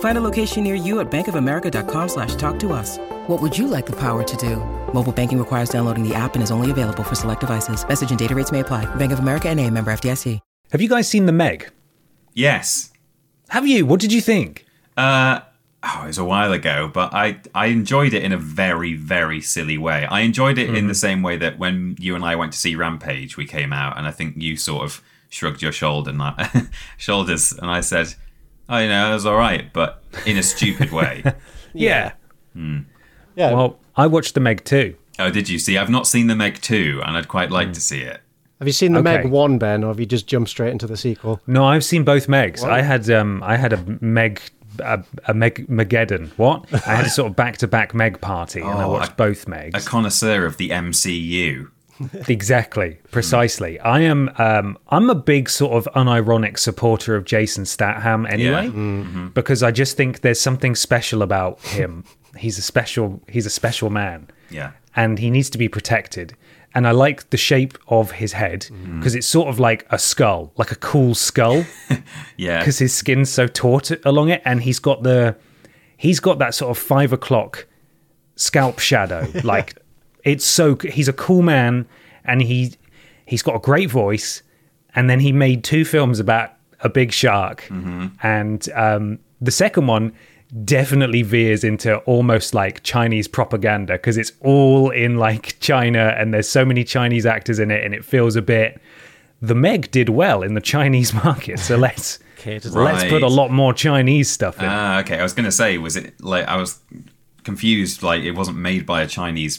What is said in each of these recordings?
Find a location near you at bankofamerica.com slash talk to us. What would you like the power to do? Mobile banking requires downloading the app and is only available for select devices. Message and data rates may apply. Bank of America and a member FDIC. Have you guys seen The Meg? Yes. Have you? What did you think? Uh, oh, it was a while ago, but I I enjoyed it in a very very silly way. I enjoyed it in the same way that when you and I went to see Rampage, we came out, and I think you sort of shrugged your shoulder and I, shoulders, and I said, "Oh, you know, it was all right," but in a stupid way. Yeah. Yeah. Well, I watched The Meg too. oh, did you see? I've not seen the Meg two, and I'd quite like to see it. have you seen the okay. Meg one, Ben, or have you just jumped straight into the sequel? No, I've seen both Megs. I had um, I had a Meg, a, a Meg Megaddon. What? I had a sort of back to back Meg party, and I Oh, watched I- both Megs. A connoisseur of the MCU. exactly, precisely. I am. Um, I'm a big sort of unironic supporter of Jason Statham, anyway, mm-hmm. Mm-hmm. because I just think there's something special about him. he's a special. He's a special man. Yeah. and he needs to be protected. And I like the shape of his head mm. because it's sort of like a skull, like a cool skull, Yeah. because his skin's so taut along it, and he's got the he's got that sort of five o'clock scalp shadow. like it's so he's a cool man, and he he's got a great voice. And then he made two films about a big shark, and um, the second one definitely veers into almost like Chinese propaganda because it's all in like China, and there's so many Chinese actors in it, and it feels a bit. The Meg did well in the Chinese market, so let's Catered let's put a lot more Chinese stuff in. Ah, okay. I was going to say, was it like I was confused? Like it wasn't made by a Chinese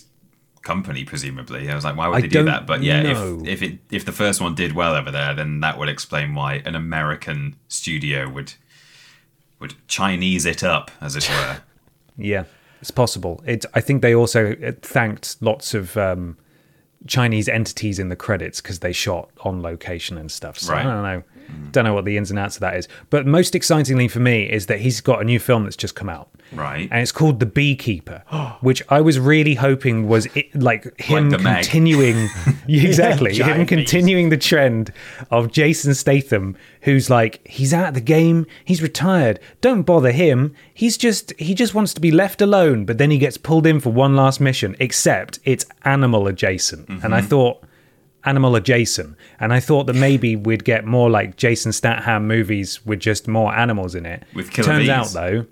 company, presumably. I was like, why would I they do that? But yeah, know. if if it if the first one did well over there, then that would explain why an American studio would would Chinese it up, as it were. Yeah, it's possible. It. I think they also uh, thanked lots of um, Chinese entities in the credits because they shot on location and stuff. So Right. I don't know. Don't know what the ins and outs of that is. But most excitingly for me is that he's got a new film that's just come out. Right. And it's called The Beekeeper, which I was really hoping was it, like him Meg. continuing exactly him giant bees. continuing the trend of Jason Statham, who's like he's out of the game, he's retired. Don't bother him. He's just he just wants to be left alone. But then he gets pulled in for one last mission. Except it's animal adjacent, and Mm-hmm. I thought animal adjacent, and I thought that maybe we'd get more like Jason Statham movies with just more animals in it. With killer Turns bees. out though.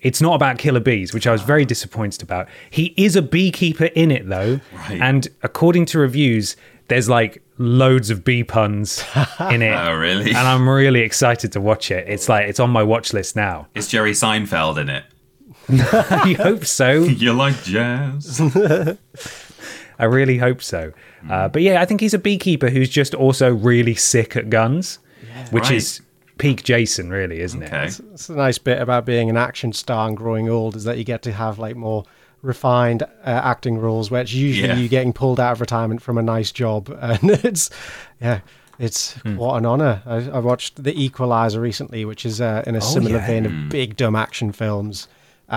It's not about killer bees, which I was very disappointed about. He is a beekeeper in it, though. Right. And according to reviews, there's like loads of bee puns in it. Oh, really? And I'm really excited to watch it. It's like, it's on my watch list now. Is Jerry Seinfeld in it? I hope so. You like jazz? I really hope so. Uh, but yeah, I think he's a beekeeper who's just also really sick at guns, which Right. is peak Jason, really, isn't Okay. it? It's a nice bit about being an action star and growing old is that you get to have like more refined uh, acting roles, where it's usually Yeah. you getting pulled out of retirement from a nice job, and it's yeah. It's Hmm. what an honor. I, I watched The Equalizer recently, which is uh, in a similar Oh, yeah. vein of big dumb action films,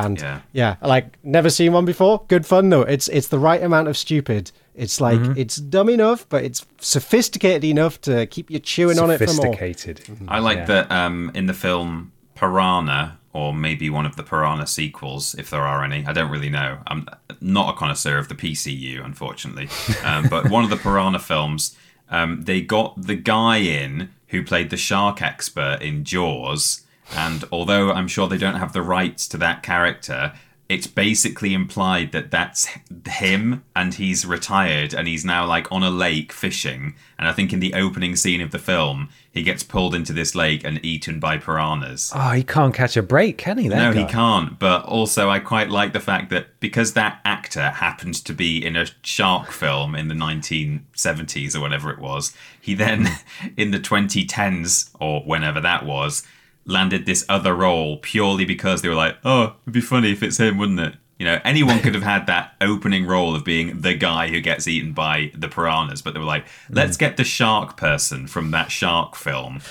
and Yeah. yeah, like never seen one before. Good fun though. It's it's the right amount of stupid. It's like Mm-hmm. it's dumb enough, but it's sophisticated enough to keep you chewing on it for more. Sophisticated. I like Yeah. that um, in the film Piranha, or maybe one of the Piranha sequels, if there are any. I don't really know. I'm not a connoisseur of the PCU, unfortunately. Um, but one of the Piranha films, um, they got the guy in who played the shark expert in Jaws. And although I'm sure they don't have the rights to that character, it's basically implied that that's him and he's retired and he's now like on a lake fishing. And I think in the opening scene of the film, he gets pulled into this lake and eaten by piranhas. Oh, he can't catch a break, can he? No, guy? he can't. But also, I quite like the fact that because that actor happens to be in a shark film in the 1970s or whatever it was, he then, in the 2010s or whenever that was, landed this other role purely because they were like, oh, it'd be funny if it's him, wouldn't it? You know, anyone could have had that opening role of being the guy who gets eaten by the piranhas, but they were like, let's get the shark person from that shark film.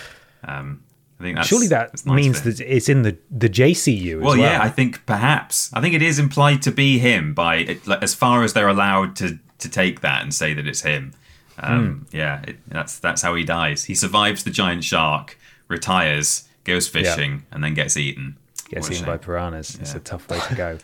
Um, I think that's Surely that that's nice means that it's in the the JCU as Well, well. yeah, I think perhaps. I think it is implied to be him by it- like, as far as they're allowed to to take that and say that it's him. Um, Hmm. Yeah, it, that's that's how he dies. He survives the giant shark, retires, goes fishing, and then gets eaten. gets eaten by shame. piranhas. It's a tough way to go.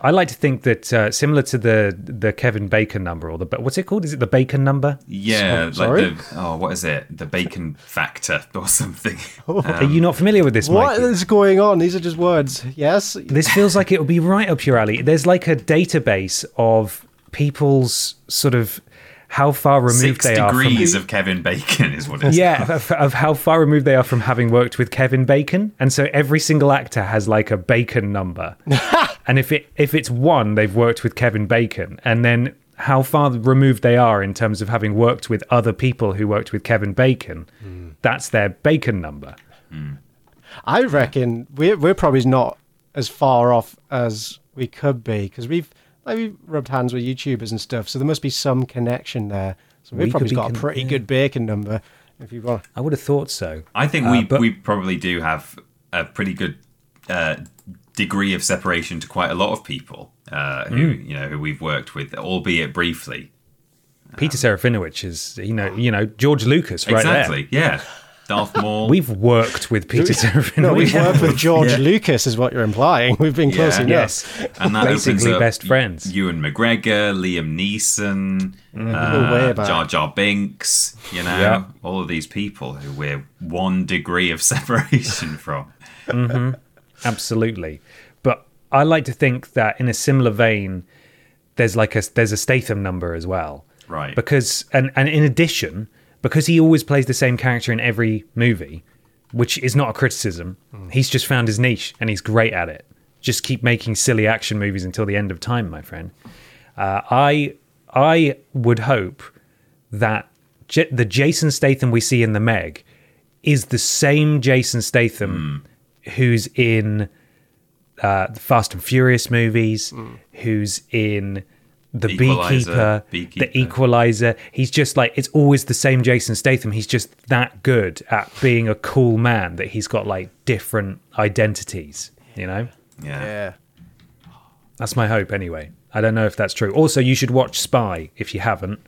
I like to think that uh, similar to the the Kevin Bacon number or the what's it called? Is it the Bacon number? Yeah, sorry? like the oh, what is it? The bacon factor or something. Are you not familiar with this, What Mikey? is going on? These are just words. Yes. This feels like it will be right up your alley. There's like a database of people's sort of how far removed Six they are from degrees of Kevin Bacon is what it's. yeah, of, of how far removed they are from having worked with Kevin Bacon, and so every single actor has like a Bacon number, and if it if it's one, they've worked with Kevin Bacon, and then how far removed they are in terms of having worked with other people who worked with Kevin Bacon, hmm. that's their Bacon number. Hmm. I reckon we're we're probably not as far off as we could be because we've like we've rubbed hands with YouTubers and stuff, so there must be some connection there. So we've We probably got con- a pretty yeah. good bacon number if you want. I would have thought so. I think Uh, we but- we probably do have a pretty good uh, degree of separation to quite a lot of people uh, who Hmm. you know who we've worked with, albeit briefly. Peter Serafinowicz is you know you know George Lucas right exactly. Yeah. Darth Maul. We've worked with Peter Serafinowicz. No, we've worked with George Lucas, is what you're implying. We've been close Yeah. enough. yes, and that basically best friends. Ewan McGregor, Liam Neeson, go way uh. Jar Jar Binks. You know, Yeah. all of these people who we're one degree of separation from. Absolutely. But I like to think that in a similar vein, there's like a there's a Statham number as well. Right. Because and and in addition, because he always plays the same character in every movie, which is not a criticism. He's just found his niche and he's great at it. Just keep making silly action movies until the end of time, my friend. Uh, I I would hope that J- the Jason Statham we see in the Meg is the same Jason Statham who's in uh, the Fast and Furious movies, who's in the Equalizer, Beekeeper, Beekeeper. the Equalizer. He's just like it's always the same Jason Statham. He's just that good at being a cool man that he's got like different identities. You know, Yeah. Yeah. that's my hope anyway. I don't know if that's true. Also, you should watch Spy if you haven't.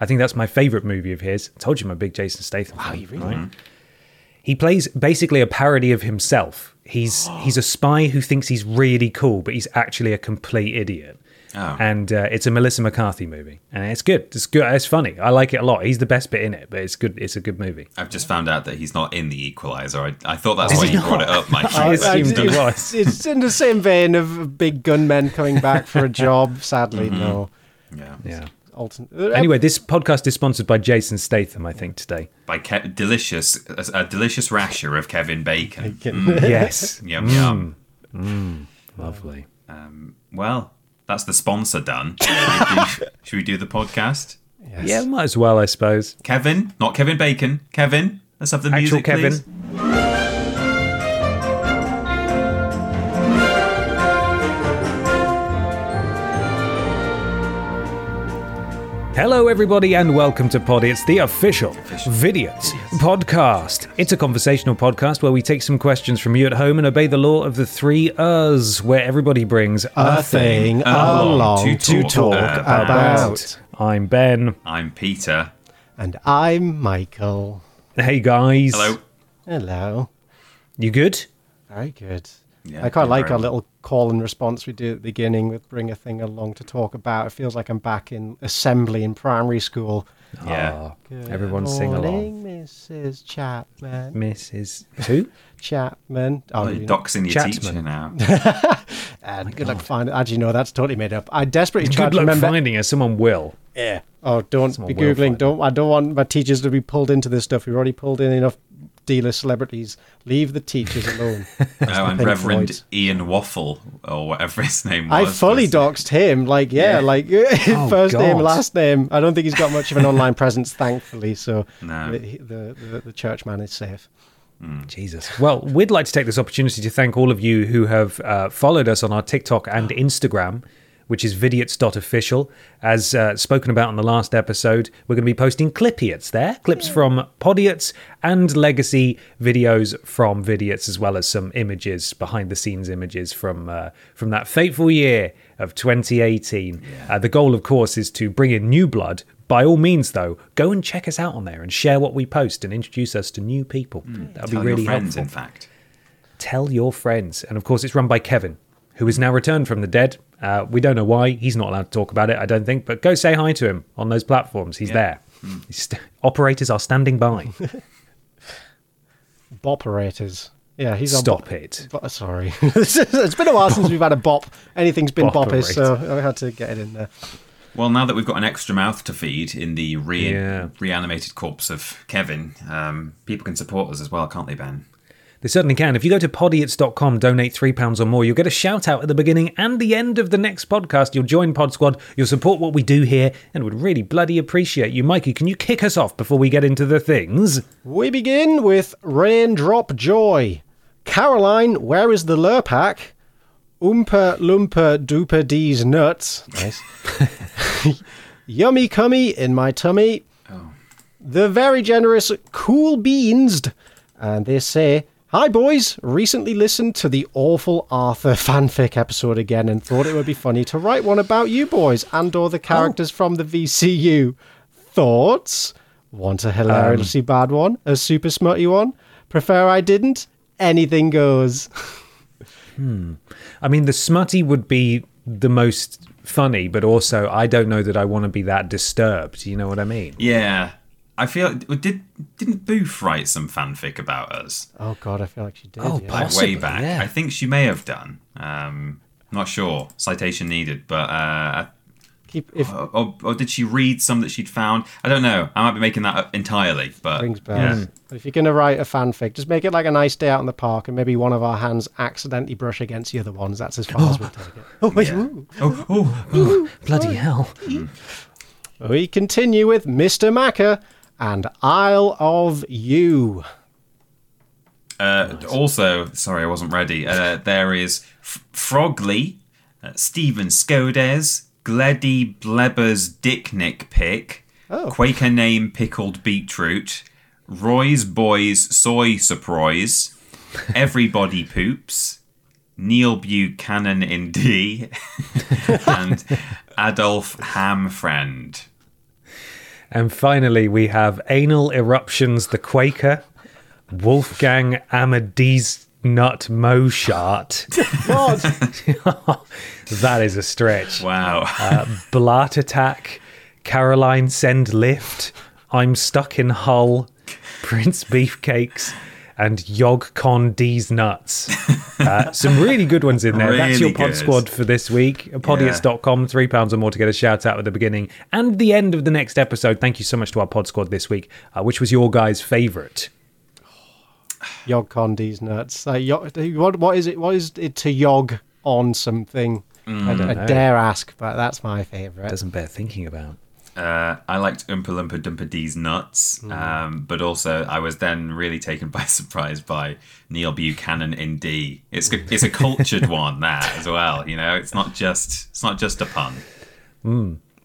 I think that's my favorite movie of his. I told you I'm a big Jason Statham. Wow, you really? He plays basically a parody of himself. He's he's a spy who thinks he's really cool, but he's actually a complete idiot. Oh. And uh, it's a Melissa McCarthy movie, and it's good. It's good. It's funny. I like it a lot. He's the best bit in it, but it's good. It's a good movie. I've just found out that he's not in the Equalizer. I, I thought that's Is why you not? brought it up, Mike. I assumed he it's, was. it's in the same vein of big gunmen coming back for a job. Sadly, mm-hmm. no. yeah. Yeah. Altern- uh, Anyway, this podcast is sponsored by Jason Statham. I think today. By Ke- delicious, a, a delicious rasher of Kevin Bacon. Mm. yes. Yum yum. Mm. Mm. Lovely. Um, well, that's the sponsor done. Should we do, should we do the podcast? Yes. Yeah, might as well, I suppose. Kevin, not Kevin Bacon. Kevin, let's have the Actual music, Kevin. please. Hello, everybody, and welcome to Pod. It's the official Vidiots podcast. It's a conversational podcast where we take some questions from you at home and obey the law of the three us, where everybody brings a thing along along to to talk talk about. about. I'm Ben. I'm Peter. And I'm Michael. Hey, guys. Hello. Hello. You good? Very good. Yeah, I quite doing like very our little call and response we do at the beginning with bring a thing along to talk about. It feels like I'm back in assembly in primary school. Yeah. Ah, everyone sing along. Mrs. Chapman. Mrs. Who? Chapman. Oh, Oh, you you're know. doxing your Chapman. teacher now. And good luck finding. Actually, no, that's totally made up. I desperately tried to remember. Good luck finding her. Someone will. Yeah. Oh, don't Someone be googling. Don't. I don't want my teachers to be pulled into this stuff. We've already pulled in enough D-list celebrities. Leave the teachers alone. Oh, and Reverend Floyd's. Ian Waffle, or whatever his name was. I fully was- doxed him. Like, yeah, Yeah. like Oh, first name, last name. I don't think he's got much of an online presence, thankfully. So No. the, the, the the churchman is safe. Jesus. Well, we'd like to take this opportunity to thank all of you who have uh, followed us on our TikTok and Instagram, which is vidiots.official. As uh, spoken about in the last episode, we're going to be posting clipiots there, clips from Podiots and legacy videos from Vidiots, as well as some images, behind the scenes images from uh, from that fateful year of 2018. Uh, the goal, of course, is to bring in new blood. By all means, though, go and check us out on there and share what we post and introduce us to new people. that would be really your friends, helpful in fact. tell your friends. And of course, it's run by Kevin, who is now returned from the dead. Uh, we don't know why. He's not allowed to talk about it, I don't think. But go say hi to him on those platforms. He's there. He's st- operators are standing by. Boperators. Yeah, he's on Stop it. Bo- sorry, it's been a while since we've had a bop. Anything's been boppish, so Boperator. I had to get it in there. Well, now that we've got an extra mouth to feed in the re- Yeah. reanimated corpse of Kevin, um, people can support us as well, can't they, Ben? They certainly can. If you go to podiots.com, donate £3 or more, you'll get a shout out at the beginning and the end of the next podcast. You'll join Pod Squad, you'll support what we do here, and would really bloody appreciate you. Mikey, can you kick us off before we get into the things? We begin with Raindrop Joy. Caroline, where is the Lurpak? Oompa Loompa Doopa D's nuts. Nice. Yummy cummy in my tummy. Oh. The very generous Cool Beans. And they say, Hi boys, recently listened to the awful Arthur fanfic episode again and thought it would be funny to write one about you boys and or the characters from the VCU. Thoughts? Want a hilariously bad one? A super smutty one? Prefer I didn't? Anything goes. hmm. I mean, the smutty would be the most funny, but also I don't know that I want to be that disturbed. You know what I mean? Yeah. I feel did didn't Booth write some fanfic about us Oh god, I feel like she did. Oh, yeah. like Possibly, way back? yeah. I think she may have done. Um, not sure. Citation needed, but uh, Keep if or, or did she read some that she'd found? I don't know. I might be making that up entirely, but rings bells. If you're gonna write a fanfic, just make it like a nice day out in the park, and maybe one of our hands accidentally brush against the other ones. That's as far as we'll take it. Oh, wait, Oh, bloody hell! We continue with Mr. Macker and Isle of You. Uh, also, sorry, I wasn't ready. Uh, there is F- Frogly, uh, Stephen Skodes, Gleddy Blebber's Dicknick Pick, Oh. Quaker Name Pickled Beetroot, Roy's Boys Soy Surprise, Everybody Poops, Neil Buchanan in D, and Adolf Hamfriend. And finally, we have Anal Eruptions the Quaker, Wolfgang Amadeus Nut Moshart. God, that is a stretch. Wow. Uh, Blart Attack, Caroline Send Lift, I'm Stuck in Hull, Prince Beefcakes, and YogCon D's Nuts. Uh, some really good ones in there. That's your pod good. squad for this week. Podiots.com, three pounds or more to get a shout out at the beginning and the end of the next episode. Thank you so much to our pod squad this week. Uh, which was your guys' favourite? Yog Condi's nuts. Uh, yo- what, what is it? What is it to yog on something? I, I dare ask, but that's my favourite. Doesn't bear thinking about. Uh, I liked Oompa Loompa Doompa Dee's nuts, um, but also I was then really taken by surprise by Neil Buchanan in D. It's a- it's a cultured one that as well. You know, it's not just it's not just a pun.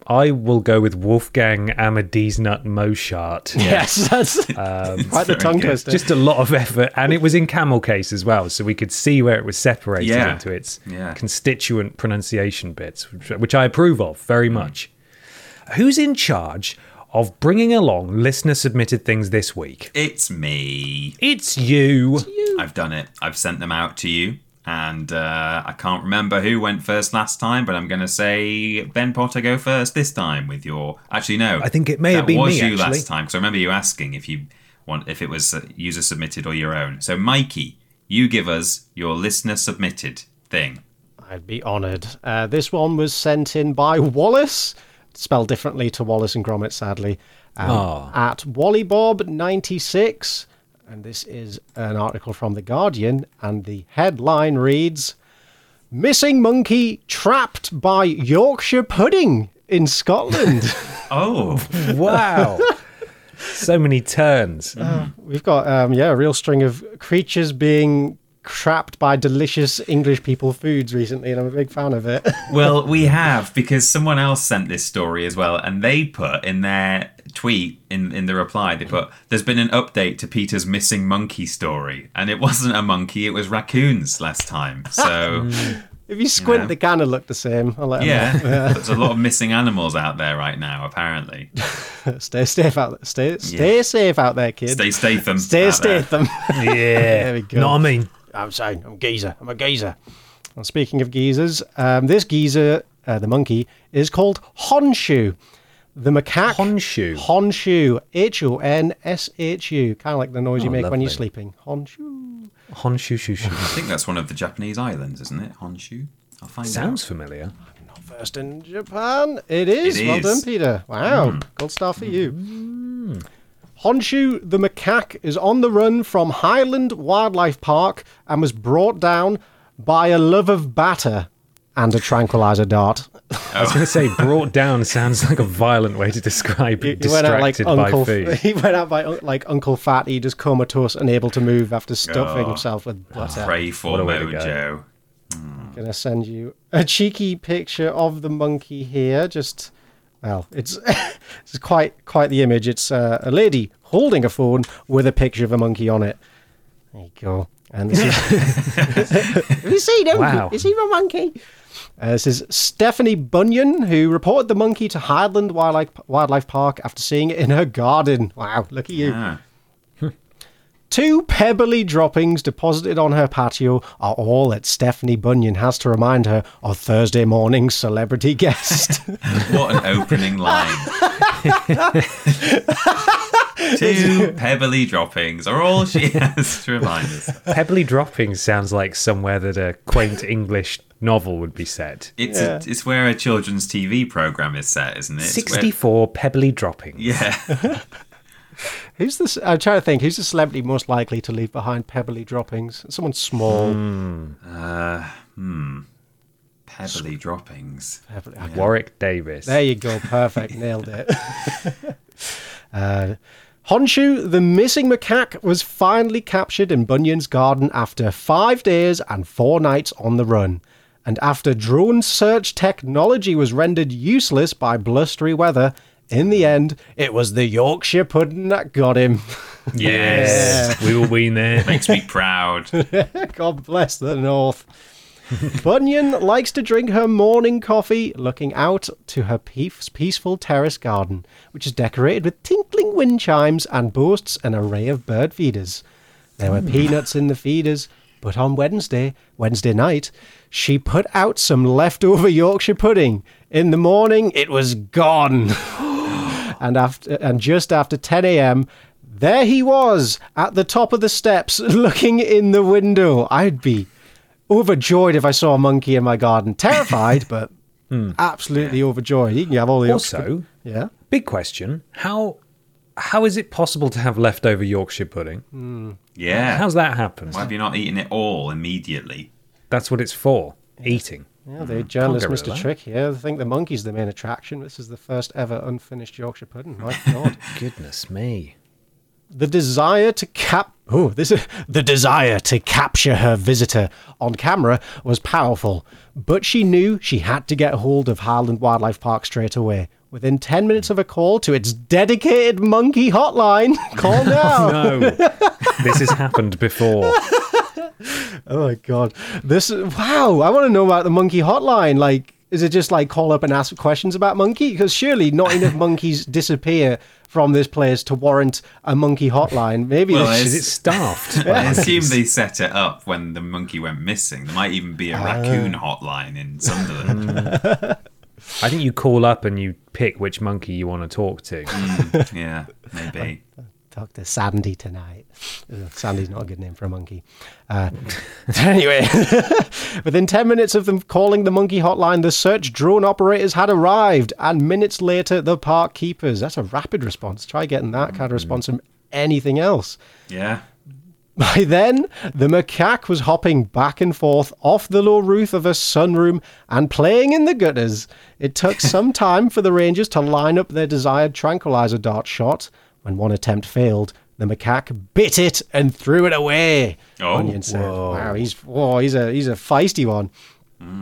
I will go with Wolfgang Amadeus Nut Moshart. Yes, that's quite the tongue good. twister. just a lot of effort and it was in camel case as well so we could see where it was separated Yeah. into its Yeah. constituent pronunciation bits which, which i approve of very much who's in charge of bringing along listener submitted things this week It's me. it's you I've done it. I've sent them out to you. And uh, I can't remember who went first last time, but I'm going to say Ben Potter go first this time with your. Actually, no. I think it may have that been was me, you actually. last time because I remember you asking if you want if it was uh, user submitted or your own. So, Mikey, you give us your listener submitted thing. I'd be honoured. Uh, this one was sent in by Wallace, spelled differently to Wallace and Gromit, sadly, um, Aw. at Wallybob96. And this is an article from The Guardian, and the headline reads Missing Monkey Trapped by Yorkshire Pudding in Scotland. Oh, Wow. so many turns. We've got, um, yeah, a real string of creatures being trapped by delicious English people foods recently, and I'm a big fan of it. well, we have because someone else sent this story as well, and they put in their tweet in in the reply they put there's been an update to Peter's missing monkey story, and it wasn't a monkey, it was raccoons last time. So if you squint, Yeah. they kind of look the same. I'll let 'em yeah, there's a lot of missing animals out there right now. Apparently, stay safe out. Stay stay safe out there, kids. stay Statham. Stay out there. Statham. Yeah. There we go. Know what I mean? I'm saying, I'm a geezer. I'm a geezer. Well, speaking of geezers, um, this geezer, uh, the monkey, is called Honshu. The macaque. Honshu. Honshu. H O N S H U. Kind of like the noise you Oh, make when you're sleeping. Honshu. Honshu shoo shoo. I think that's one of the Japanese islands, isn't it? Honshu. I'll find out. Sounds out. familiar. First in Japan. It is. It well is. done, Peter. Wow. Gold star for you. Honshu the macaque is on the run from Highland Wildlife Park and was brought down by a love of batter and a tranquilizer dart. I was going to say, brought down sounds like a violent way to describe He, he like distracted by Uncle. food. He went out by like Uncle Fatty, just comatose, unable to move after stuffing Oh. himself with oh, butter. Pray for What a way to go. Mojo. Hmm. gonna send you a cheeky picture of the monkey here. Just well, it's it's quite quite the image. It's uh, a lady holding a phone with a picture of a monkey on it. There you go. And this is have you seen him? Wow. You seen my monkey? Uh, this is Stephanie Bunyan, who reported the monkey to Highland Wildlife, Wildlife Park after seeing it in her garden. Wow, look at you. Ah. Two pebbly droppings deposited on her patio are all that Stephanie Bunyan has to remind her of Thursday morning's celebrity guest. What an opening line. Two pebbly droppings are all she has to remind us. Pebbly Droppings sounds like somewhere that a quaint English novel would be set. It's a, it's where a children's TV program is set, isn't it? It's where- 64 Pebbly Droppings. yeah. who's this? I'm trying to think. Who's the celebrity most likely to leave behind pebbly droppings? Someone small. Hmm. Uh, hmm. Pebbly droppings. Pebbly- I Warwick Davis. There you go. Perfect. Nailed it. uh, Honshu, the missing macaque, was finally captured in Bunyan's garden after five days and four nights on the run. And after drone search technology was rendered useless by blustery weather, in the end, it was the Yorkshire pudding that got him. Yes, we will win there. Makes me proud. God bless the North. Bunyan likes to drink her morning coffee looking out to her peaceful terrace garden, which is decorated with tinkling wind chimes and boasts an array of bird feeders. There were peanuts in the feeders, but on Wednesday, Wednesday night, she put out some leftover Yorkshire pudding. In the morning, it was gone. and after and just after 10 a.m., there he was at the top of the steps looking in the window. I'd be overjoyed if I saw a monkey in my garden. Terrified, but hmm. absolutely overjoyed. You can have all the Also, yeah. big question: how how is it possible to have leftover Yorkshire pudding? Hmm. Yeah. How's that happen? Why have you not eaten it all immediately? That's what it's for. Eating. Yeah, the mm-hmm. journalist missed a that. trick here. I think the monkey's the main attraction. This is the first ever unfinished Yorkshire pudding. My God. Goodness me. the desire to cap oh this is the desire to capture her visitor on camera was powerful but she knew she had to get hold of Highland Wildlife Park straight away within 10 minutes of a call to its dedicated monkey hotline call now oh, No, this has happened before. oh my god this wow I want to know about the monkey hotline like Is it just like call up and ask questions about monkey? Because surely not enough monkeys disappear from this place to warrant a monkey hotline. Maybe Well, they- it's- staffed? I assume they set it up when the monkey went missing. There might even be a ah. raccoon hotline in Sunderland. I think you call up and you pick which monkey you want to talk to. Hmm, yeah, maybe. To Sandy tonight. Ugh, Sandy's not a good name for a monkey. Uh, anyway, within 10 minutes of them calling the monkey hotline, the search drone operators had arrived, and minutes later, the park keepers. That's a rapid response. Try getting that kind of response from anything else. Yeah. By then, the macaque was hopping back and forth off the low roof of a sunroom and playing in the gutters. It took some time for the Rangers to line up their desired tranquilizer dart shot. When one attempt failed, the macaque bit it and threw it away. Oh, Bunyan said, "Wow, he's whoa, he's a he's a feisty one." Hmm.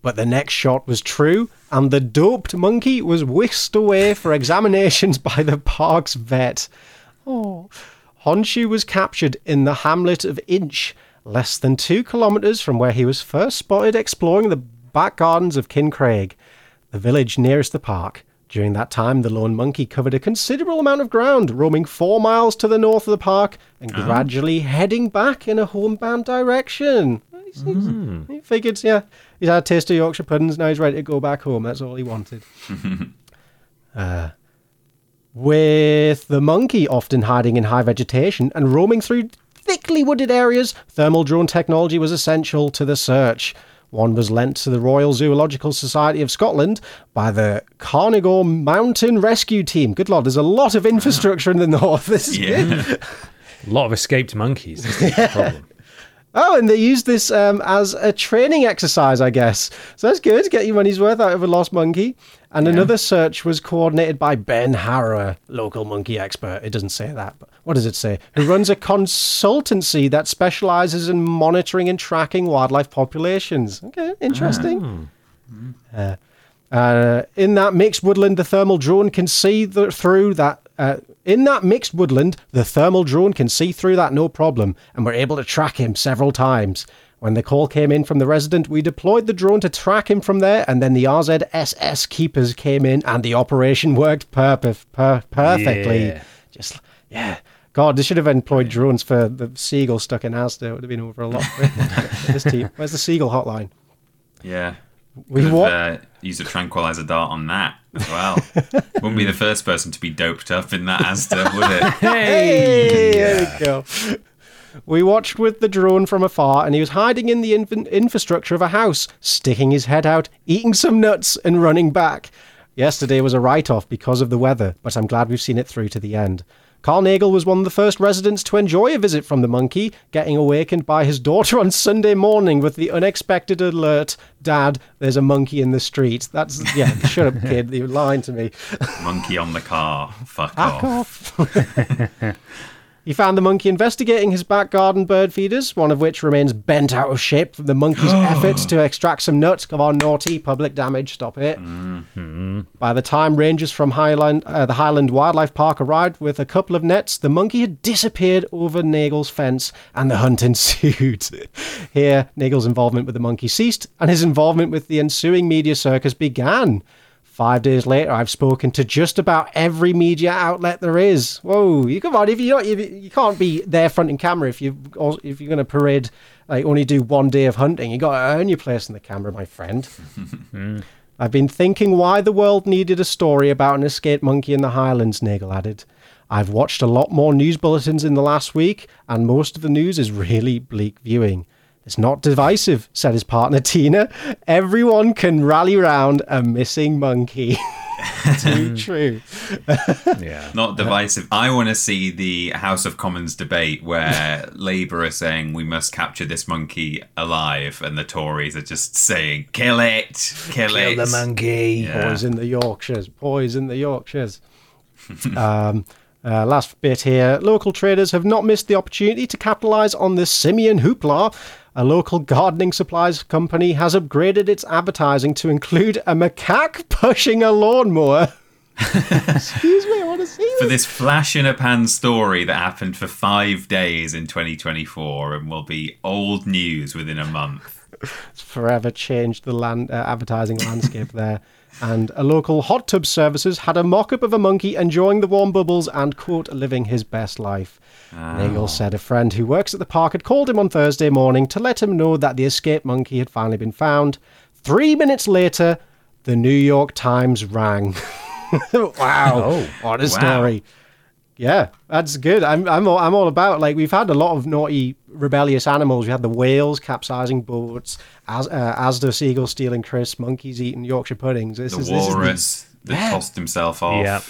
But the next shot was true, and the doped monkey was whisked away for examinations by the park's vet. Oh. Honshu was captured in the hamlet of Inch, less than two kilometres from where he was first spotted exploring the back gardens of Kincraig, the village nearest the park. During that time, the lone monkey covered a considerable amount of ground, roaming four miles to the north of the park and gradually heading back in a homebound direction. He's- he's- He figured, yeah, he's had a taste of Yorkshire puddings, now he's ready to go back home. That's all he wanted. Uh, with the monkey often hiding in high vegetation and roaming through thickly wooded areas, thermal drone technology was essential to the search. One was lent to the Royal Zoological Society of Scotland by the Cairngorm Mountain Rescue Team. Good lord, there's a lot of infrastructure in the north. This is Yeah. A lot of escaped monkeys. This is the problem. Oh, and they used this um, as a training exercise, I guess. So that's good. Get your money's worth out of a lost monkey. And another search was coordinated by Ben Harrower, local monkey expert. It doesn't say that, but what does it say? Who runs a consultancy that specializes in monitoring and tracking wildlife populations. Okay, interesting. Uh, uh, in that mixed woodland, the thermal drone can see the, through that. Uh, in that mixed woodland, the thermal drone can see through that no problem, and we're able to track him several times. When the call came in from the resident, we deployed the drone to track him from there, and then the RZSS keepers came in, and the operation worked perp- per- perfectly. Yeah. Just yeah. God, they should have employed drones for the seagull stuck in Asda. It would have been over a lot. quicker. this team. Where's the seagull hotline? Yeah. We Could have, uh, used a tranquilizer dart on that as well. Wouldn't be the first person to be doped up in that Asda, would it? Hey, there we go. We watched with the drone from afar, and he was hiding in the infrastructure of a house, sticking his head out, eating some nuts, and running back. Yesterday was a write off because of the weather, but I'm glad we've seen it through to the end. Carl Nagel was one of the first residents to enjoy a visit from the monkey, getting awakened by his daughter on Sunday morning with the unexpected alert Dad, there's a monkey in the street. That's, yeah, shut up, kid. You're lying to me. Monkey on the car. Fuck Back off. off. he found the monkey investigating his back garden bird feeders, one of which remains bent out of shape from the monkey's efforts to extract some nuts. Come on, naughty, public damage, stop it. By the time rangers from Highland, uh, the Highland Wildlife Park arrived with a couple of nets, the monkey had disappeared over Nagel's fence and the hunt ensued. Here, Nagel's involvement with the monkey ceased and his involvement with the ensuing media circus began. Five days later, I've spoken to just about every media outlet there is. Whoa, you come on! If you you, you can't be there front and camera if you if you're going to parade like only do one day of hunting, you got to earn your place in the camera, my friend. Mm. I've been thinking why the world needed a story about an escaped monkey in the Highlands. Nagel added. I've watched a lot more news bulletins in the last week, and most of the news is really bleak viewing. It's not divisive, said his partner Tina. Everyone can rally round a missing monkey. Too true. Yeah. Not divisive. I want to see the House of Commons debate where Labour are saying we must capture this monkey alive, and the Tories are just saying kill it, kill, it. Kill the monkey. Yeah. Boys in the Yorkshires. Boys in the Yorkshires. um, uh, last bit here. Local traders have not missed the opportunity to capitalise on the simian hoopla. A local gardening supplies company has upgraded its advertising to include a macaque pushing a lawnmower. Excuse me, I want to see For this. this flash in a pan story that happened for five days in 2024 and will be old news within a month. It's forever changed the land uh, advertising landscape there. And a local hot tub services had a mock-up of a monkey enjoying the warm bubbles and quote living his best life. Nagel ah. said a friend who works at the park had called him on Thursday morning to let him know that the escaped monkey had finally been found. Three minutes later, the New York Times rang. wow! Oh, what a wow. story! Yeah, that's good. I'm I'm all, I'm all about like we've had a lot of naughty rebellious animals. We had the whales capsizing boats, As, uh, Asda seagulls stealing crisps, monkeys eating Yorkshire puddings. This The is this is the- walrus that tossed himself off. Yeah.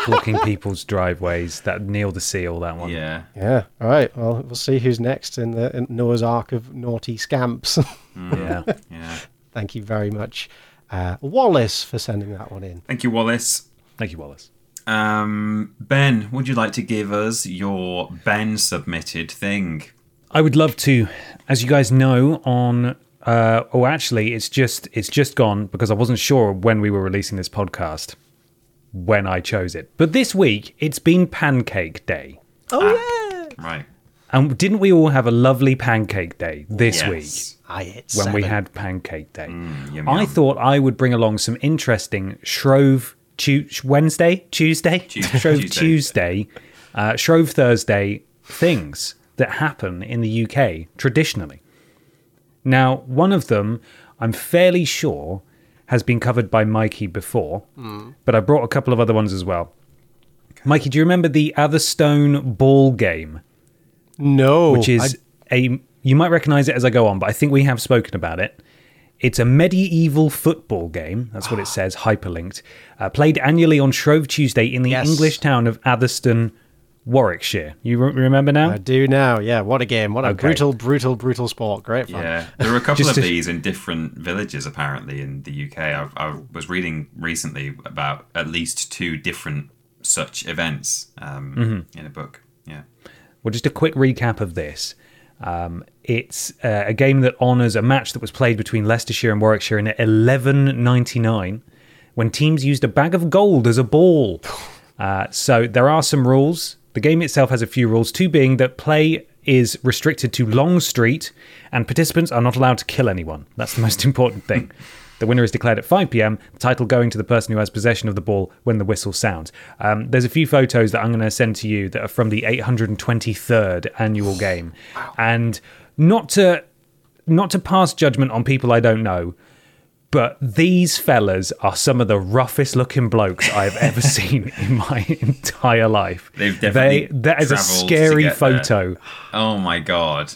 Blocking people's driveways. That Neil the Seal, that one. Yeah. yeah. All right. Well, we'll see who's next in the in Noah's Ark of naughty scamps. Yeah. Yeah. Thank you very much, uh, Wallace, for sending that one in. Thank you, Wallace. Thank you, Wallace. Um, ben, would you like to give us your Ben submitted thing? I would love to, as you guys know, on uh, oh actually it's just it's just gone because I wasn't sure when we were releasing this podcast when I chose it. But this week it's been pancake day. Oh yeah. Right. And didn't we all have a lovely pancake day this week? Yes. yeah. I hit when we had Pancake Day. yum, I thought I would bring along some interesting Shrove tu- Wednesday, Tuesday, Tuesday, Shrove Tuesday. Tuesday, uh, Shrove Thursday things that happen in the UK traditionally. Now, one of them I'm fairly sure has been covered by Mikey before, but I brought a couple of other ones as well. Mikey, do you remember the Atherstone ball game? no, which is a you might recognize it as I go on, but I think we have spoken about it. It's a medieval football game. That's what it says, hyperlinked. Uh, played annually on Shrove Tuesday in the Yes. English town of Atherstone, Warwickshire. You re- remember now? I do now. Yeah, what a game! What a Okay. brutal, brutal, brutal sport. Great fun. Yeah, there were a couple of to- these in different villages apparently in the UK. I, I was reading recently about at least two different such events um, Mm-hmm. in a book. Yeah, Well, just a quick recap of this. Um, it's uh, a game that honours a match that was played between Leicestershire and Warwickshire in 1199 when teams used a bag of gold as a ball. Uh, so there are some rules. The game itself has a few rules, two being that play is restricted to Long Street and participants are not allowed to kill anyone. That's the most important thing. The winner is declared at 5 p.m., the title going to the person who has possession of the ball when the whistle sounds. Um, there's a few photos that I'm going to send to you that are from the 823rd annual game. And not to not to pass judgment on people I don't know, but these fellas are some of the roughest looking blokes I've ever seen in my entire life. They've definitely They, that is a scary get there. photo. Oh my god.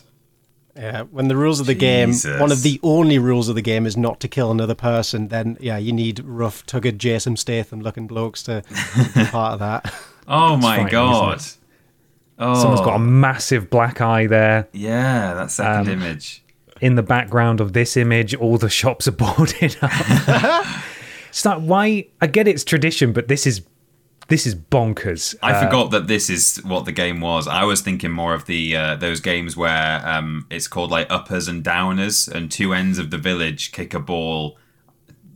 Yeah, when the rules of the game, one of the only rules of the game is not to kill another person, then yeah, you need rough, tugged Jason Statham looking blokes to be part of that. Oh my frightening, god. Oh, Someone's got a massive black eye there. yeah, that Um, second image. in the background of this image, all the shops are boarded up. it's like why I get it's tradition, but this is this is bonkers. I Uh, forgot that this is what the game was. I was thinking more of the uh, those games where um, it's called like uppers and downers, and two ends of the village kick a ball.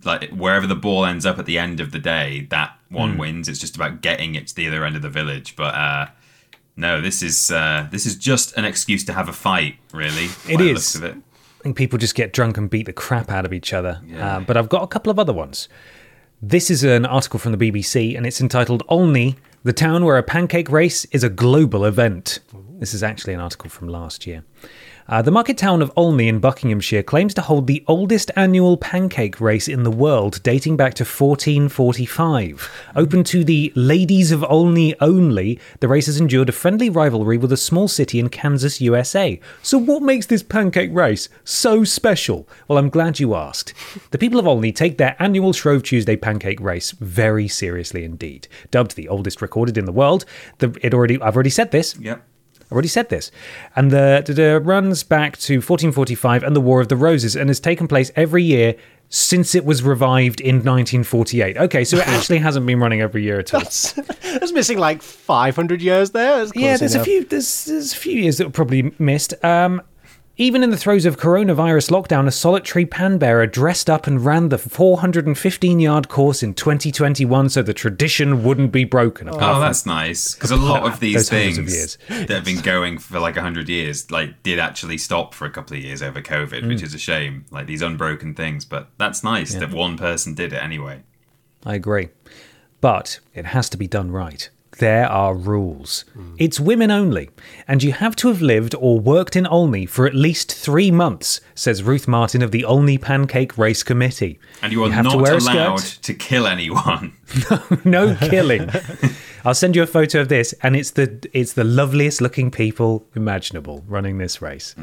Like wherever the ball ends up at the end of the day, that one Hmm. wins. It's just about getting it to the other end of the village. But uh, no, this is uh, this is just an excuse to have a fight. Really, It is. it. I think people just get drunk and beat the crap out of each other. Yeah. Uh, but I've got a couple of other ones. This is an article from the BBC, and it's entitled "Olney, the town where a pancake race is a global event." This is actually an article from last year. Uh, the market town of Olney in Buckinghamshire claims to hold the oldest annual pancake race in the world, dating back to 1445. Open to the ladies of Olney only, the race has endured a friendly rivalry with a small city in Kansas, USA. So, what makes this pancake race so special? Well, I'm glad you asked. The people of Olney take their annual Shrove Tuesday pancake race very seriously indeed. Dubbed the oldest recorded in the world, the, it already I've already said this. Yep. I already said this. And the, the, the runs back to 1445 and the War of the Roses and has taken place every year since it was revived in 1948. Okay, so it actually hasn't been running every year at all. That's that's missing like 500 years there. Yeah, there's enough. a few there's, there's a few years that were probably missed. Um, Even in the throes of coronavirus lockdown, a solitary pan bearer dressed up and ran the 415 yard course in 2021 so the tradition wouldn't be broken. Oh, that's nice. Because a lot of these of things years. that have been going for like 100 years, like, did actually stop for a couple of years over COVID, Mm. which is a shame. Like, these unbroken things. But that's nice that one person did it anyway. I agree. But it has to be done right. There are rules. It's women only, and you have to have lived or worked in Olney for at least three months, says Ruth Martin of the Olney Pancake Race Committee. And you are have to not wear allowed to kill anyone. no killing. I'll send you a photo of this, and it's the it's the loveliest looking people imaginable running this race.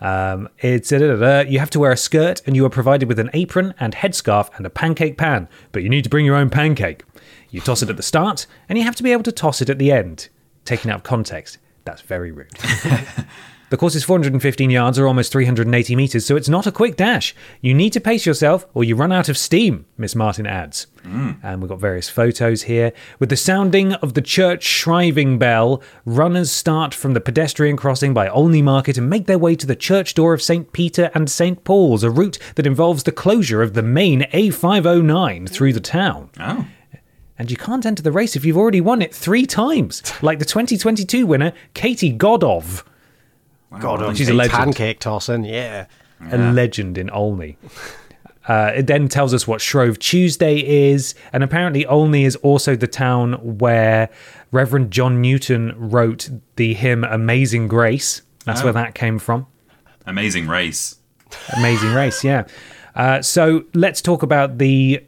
Um, it's uh, you have to wear a skirt, and you are provided with an apron and headscarf and a pancake pan, but you need to bring your own pancake. You toss it at the start, and you have to be able to toss it at the end. Taken out of context, that's very rude. The course is 415 yards or almost 380 metres, so it's not a quick dash. You need to pace yourself or you run out of steam, Miss Martin adds. Mm. And we've got various photos here. With the sounding of the church shriving bell, runners start from the pedestrian crossing by Olney Market and make their way to the church door of St. Peter and St. Paul's, a route that involves the closure of the main A509 through the town. Oh. And you can't enter the race if you've already won it three times, like the 2022 winner, Katie Godov. God, well, she's a legend. Pancake tossing, yeah. a legend in Olney. Uh, it then tells us what Shrove Tuesday is, and apparently Olney is also the town where Reverend John Newton wrote the hymn "Amazing Grace." That's where that came from. Amazing race. Amazing Race, yeah. Uh, so let's talk about the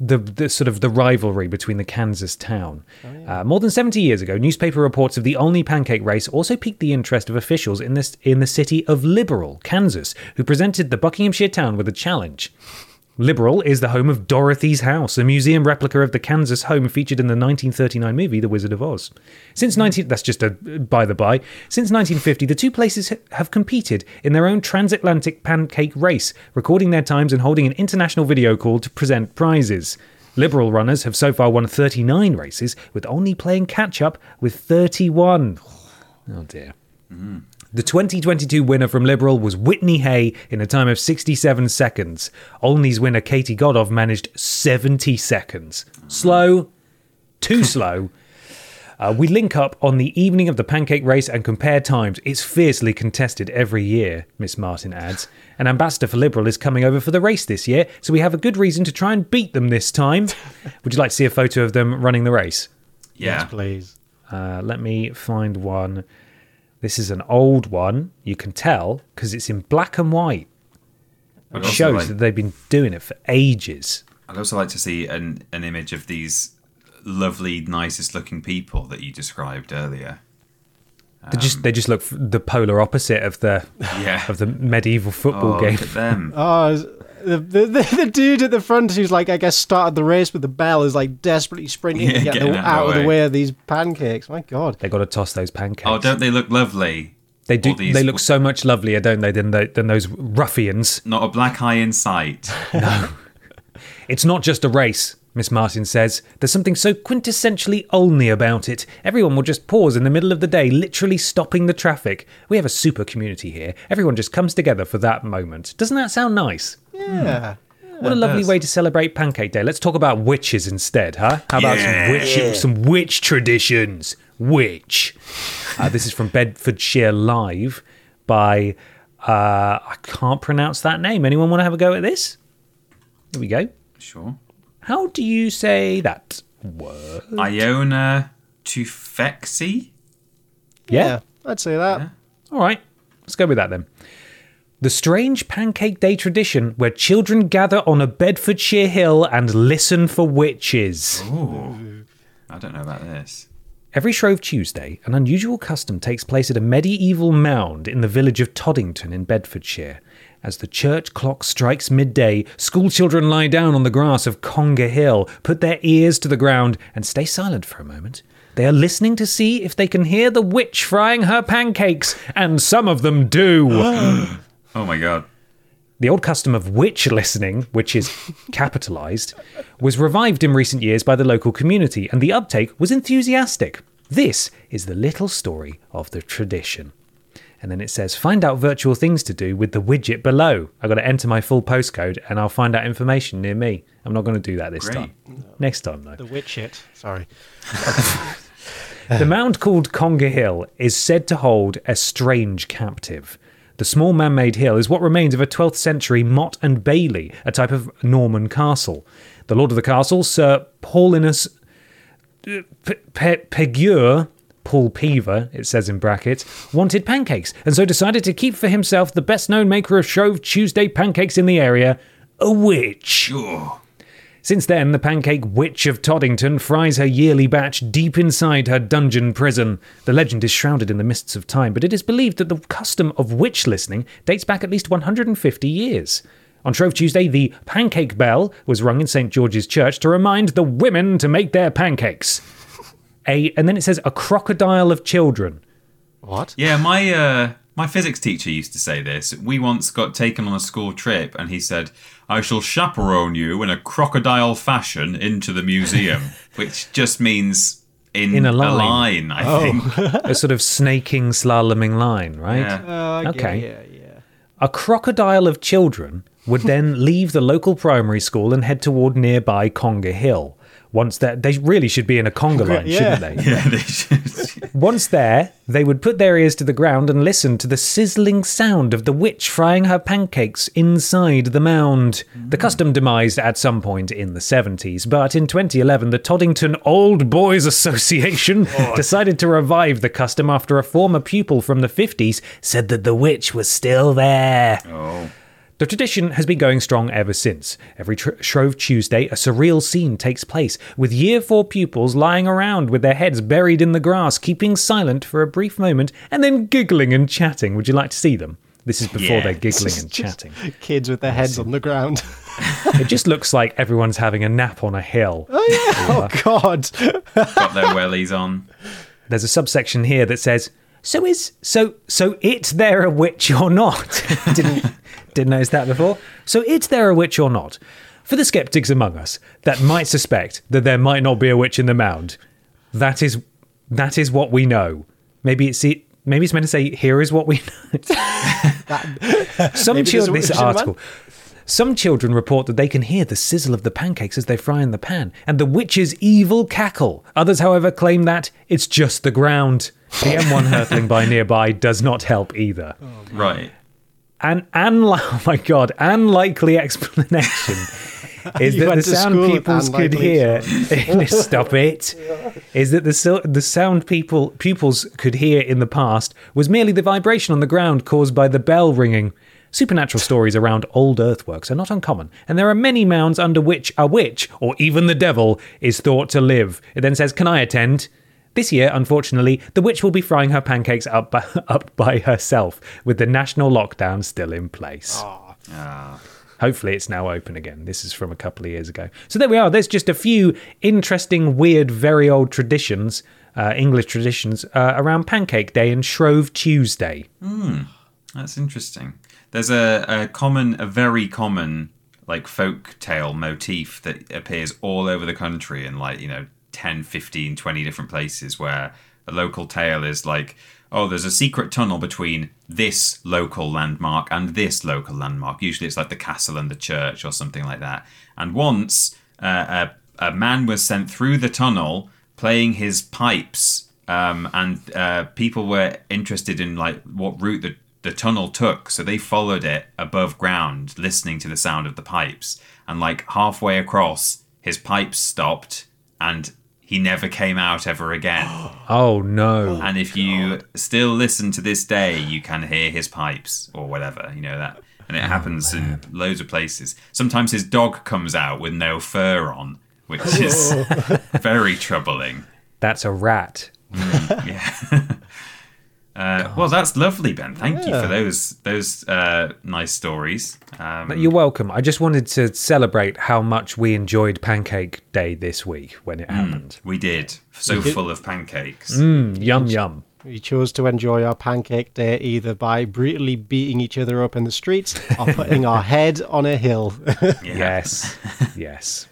the, the sort of the rivalry between the Kansas town. uh, more than 70 years ago, newspaper reports of the Olney Pancake Race also piqued the interest of officials in this in the city of Liberal, Kansas, who presented the Buckinghamshire town with a challenge. Liberal is the home of Dorothy's House, a museum replica of the Kansas home featured in the 1939 movie The Wizard of Oz. Since 19 that's just a by the by. Since 1950, the two places have competed in their own transatlantic pancake race, recording their times and holding an international video call to present prizes. Liberal runners have so far won 39 races, with Olney playing catch up with 31. Oh dear. The 2022 winner from Liberal was Whitney Hay in a time of 67 seconds. Olney's winner Katie Godov managed 70 seconds. Slow, too slow. Uh, we link up on the evening of the pancake race and compare times. It's fiercely contested every year, Miss Martin adds. An ambassador for Liberal is coming over for the race this year, so we have a good reason to try and beat them this time. Would you like to see a photo of them running the race? Yeah. Please. Uh, let me find one. This is an old one. You can tell because it's in black and white. I'd It shows like- that they've been doing it for ages. I'd also like to see an, an image of these lovely, nicest looking people that you described earlier. They just they just look the polar opposite of the Yeah. of the medieval football Oh, game. look at them. Oh, is- the, the, the, the dude at the front who's like, I guess, started the race with the bell is like desperately sprinting Yeah, to get getting the, out out of of the the way. way of these pancakes. My God. They got to toss those pancakes. oh, don't they look lovely? they do? all these- They look so much lovelier, don't they, than the, than those ruffians? Not a black eye in sight. No. It's not just a race, Miss Martin says. There's something so quintessentially Olney about it. Everyone will just pause in the middle of the day, literally stopping the traffic. We have a super community here. Everyone just comes together for that moment. Doesn't that sound nice? Yeah. What a lovely way to celebrate Pancake Day. Let's talk about witches instead, huh? How about some witch some witch traditions? Witch. Uh, this is from Bedfordshire Live by uh, I can't pronounce that name. Anyone want to have a go at this? Here we go. Sure. How do you say that word? Iona Tufexi? Yeah. I'd say that. All right, let's go with that then. The strange Pancake Day tradition where children gather on a Bedfordshire hill and listen for witches. Ooh. I don't know about this. Every Shrove Tuesday, an unusual custom takes place at a medieval mound in the village of Toddington in Bedfordshire. As the church clock strikes midday, schoolchildren lie down on the grass of Conger Hill, put their ears to the ground, and stay silent for a moment. They are listening to see if they can hear the witch frying her pancakes, and some of them do. Oh my god. The old custom of witch listening, which is capitalized, was revived in recent years by the local community, and the uptake was enthusiastic. This is the little story of the tradition. And then it says, find out virtual things to do with the widget below. I've got to enter my full postcode and I'll find out information near me. I'm not going to do that this Great. time. Next time, though. The witch shit. Sorry. The mound called Conger Hill is said to hold a strange captive. The small man made hill is what remains of a 12th century Motte and Bailey, a type of Norman castle. The lord of the castle, Sir Paulinus uh, Pegure, Paul Peaver, it says in brackets, wanted pancakes, and so decided to keep for himself the best known maker of Shrove Tuesday pancakes in the area, a witch. Since then, the pancake witch of Toddington fries her yearly batch deep inside her dungeon prison. The legend is shrouded in the mists of time, but it is believed that the custom of witch listening dates back at least 150 years. On Shrove Tuesday, the pancake bell was rung in St. George's Church to remind the women to make their pancakes. A, and then it says, a crocodile of children. What? Yeah, my uh, my physics teacher used to say this. We once got taken on a school trip, and he said, "I shall chaperone you in a crocodile fashion into the museum," which just means in, In a a line. line. I think. a sort of snaking, slaloming line, right? Yeah. Uh, Okay. Yeah, yeah. A crocodile of children would then leave the local primary school and head toward nearby Conger Hill. Once there, they really should be in a conga line, Yeah. shouldn't they? Yeah, they should. Once there, they would put their ears to the ground and listen to the sizzling sound of the witch frying her pancakes inside the mound. The mm. custom demised at some point in the 70s, but in 2011, the Toddington Old Boys Association oh. decided to revive the custom after a former pupil from the 50s said that the witch was still there. Oh. The tradition has been going strong ever since. Every tr- Shrove Tuesday, a surreal scene takes place, with Year 4 pupils lying around with their heads buried in the grass, keeping silent for a brief moment, and then giggling and chatting. Would you like to see them? This is before Yeah. they're giggling and chatting. Kids with their heads on the ground. It just looks like everyone's having a nap on a hill. oh, oh God. got their wellies on. There's a subsection here that says, "So is so so it there a witch or not?" didn't didn't notice that before. So is there a witch or not? For the skeptics among us that might suspect that there might not be a witch in the mound, that is that is what we know. Maybe it's it. Maybe it's meant to say, "Here is what we know." Some Maybe there's a children. This in the mound. article. Some children report that they can hear the sizzle of the pancakes as they fry in the pan, and the witch's evil cackle. Others, however, claim that it's just the ground. The M1 hurtling by nearby does not help either. Right. An unli- oh my god, unlikely explanation is that the sound pupils could hear. Stop it. Is that the the sound people pupils could hear in the past was merely the vibration on the ground caused by the bell ringing. Supernatural stories around old earthworks are not uncommon, and there are many mounds under which a witch, or even the devil, is thought to live. It then says, Can I attend? This year, unfortunately, the witch will be frying her pancakes up by, up by herself, with the national lockdown still in place. Hopefully, it's now open again. This is from a couple of years ago. So there we are. There's just a few interesting, weird, very old traditions, uh, English traditions, uh, around Pancake Day and Shrove Tuesday. That's interesting. There's a, a common, a very common, like folk tale motif that appears all over the country in like, you know, 10, 15, 20 different places where a local tale is like, oh, there's a secret tunnel between this local landmark and this local landmark. Usually it's like the castle and the church or something like that. And once uh, a, a man was sent through the tunnel playing his pipes um, and uh, people were interested in like what route the, the tunnel took so they followed it above ground listening to the sound of the pipes and like halfway across his pipes stopped and he never came out ever again Oh no. and if you oh, still listen to this day you can hear his pipes or whatever you know that and it oh, happens in loads of places sometimes his dog comes out with no fur on which is very troubling That's a rat. Mm, yeah. Uh, well, that's lovely, Ben. Thank you for those those uh, nice stories. Um, You're welcome. I just wanted to celebrate how much we enjoyed Pancake Day this week when it happened. we did so full of pancakes. Mm, yum yum. We chose to enjoy our pancake day either by brutally beating each other up in the streets or putting our head on a hill. Yeah. Yes. yes.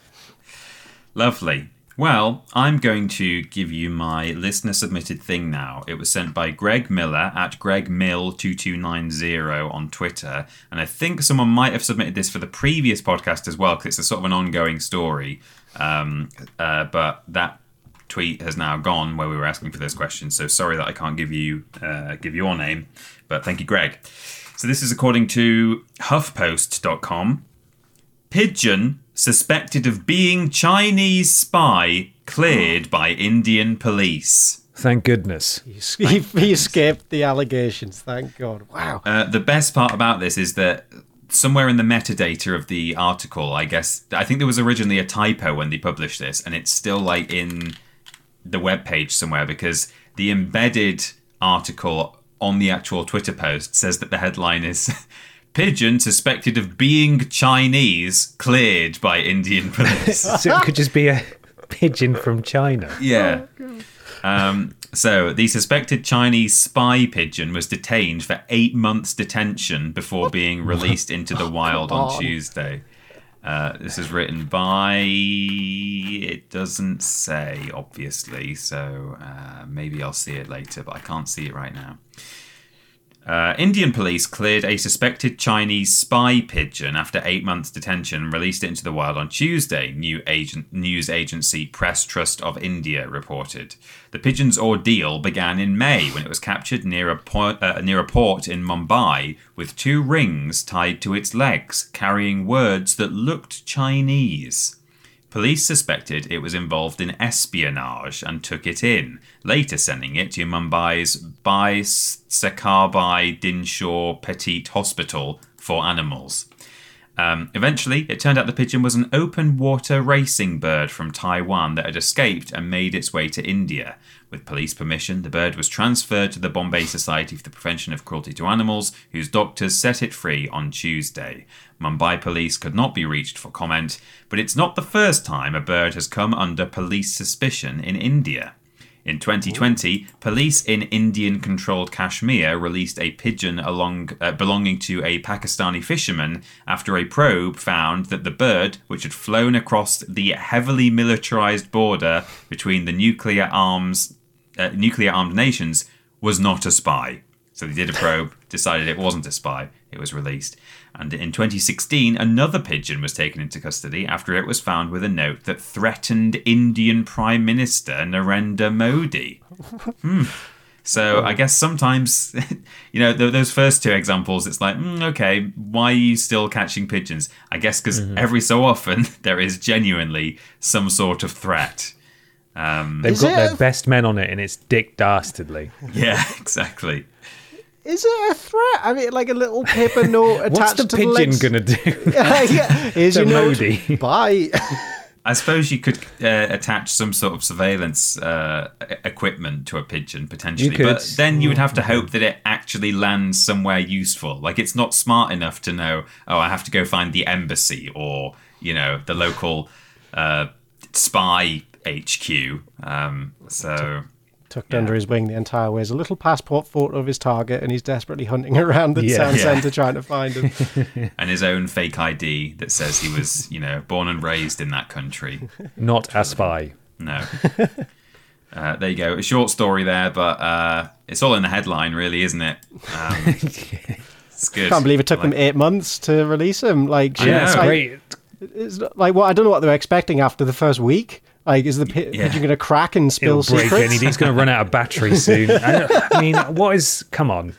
Lovely. Well, I'm going to give you my listener submitted thing now. It was sent by Greg Miller at gregmill2290 on Twitter. And I think someone might have submitted this for the previous podcast as well, because it's a sort of an ongoing story. Um, uh, but that tweet has now gone where we were asking for this question. So sorry that I can't give you uh, give your name, but thank you, Greg. So this is according to HuffPost.com. Pigeon suspected of being Chinese spy cleared by Indian police. Thank goodness. He, he escaped the allegations. Thank God. Wow. Uh, the best part about this is that somewhere in the metadata of the article, I guess, I think there was originally a typo when they published this, and it's still like in the web page somewhere because the embedded article on the actual Twitter post says that the headline is Pigeon suspected of being Chinese cleared by Indian police. So it could just be a pigeon from China. yeah. Um, so the suspected Chinese spy pigeon was detained for eight months detention before being released into the wild on on. Tuesday. Uh, this is written by. It doesn't say, obviously, so uh, maybe I'll see it later, but I can't see it right now. Uh, Indian police cleared a suspected Chinese spy pigeon after eight months' detention and released it into the wild on Tuesday, new agent, news agency Press Trust of India reported. The pigeon's ordeal began in May when it was captured near a, uh, near a port in Mumbai with two rings tied to its legs, carrying words that looked Chinese. Police suspected it was involved in espionage and took it in, later sending it to Mumbai's Bai Sakarbai Dinshaw Petit Hospital for animals. Um, eventually, it turned out the pigeon was an open water racing bird from Taiwan that had escaped and made its way to India. With police permission, the bird was transferred to the Bombay Society for the Prevention of Cruelty to Animals, whose doctors set it free on Tuesday. Mumbai police could not be reached for comment, but it's not the first time a bird has come under police suspicion in India. In 2020, police in Indian controlled Kashmir released a pigeon along, uh, belonging to a Pakistani fisherman after a probe found that the bird, which had flown across the heavily militarized border between the nuclear arms uh, nuclear armed nations, was not a spy. So they did a probe, decided it wasn't a spy, it was released. And in 2016, another pigeon was taken into custody after it was found with a note that threatened Indian Prime Minister Narendra Modi. Hmm. So I guess sometimes, you know, those first two examples, it's like, mm, okay, why are you still catching pigeons? I guess because every so often there is genuinely some sort of threat. Um, They've got their a- best men on it, and it's Dick Dastardly. yeah, exactly. Is it a threat? I mean, like a little paper note attached What's the to pigeon the legs. gonna do? yeah, here's To your note. Modi. Bye. I suppose you could uh, attach some sort of surveillance uh, equipment to a pigeon potentially, You could. but then you would have to hope that it actually lands somewhere useful. Like it's not smart enough to know, oh, I have to go find the embassy or you know the local uh, spy HQ. Um, so Tucked under his wing the entire way is a little passport photo of his target, and he's desperately hunting around the Yeah. town Yeah. centre trying to find him. and his own fake ID that says he was you know born and raised in that country. Not a spy. No. Uh, there you go. A short story there, but uh, it's all in the headline, really, isn't it? Um, it's good. Can't believe it took Like- them eight months to release him. Like, I Yeah, know. it's like, great. It's like, well, I don't know what they're expecting after the first week. Like, is the pi- Yeah. pigeon going to crack and spill It'll break secrets? anything. He's going to run out of battery soon. I, I mean, what is? Come on.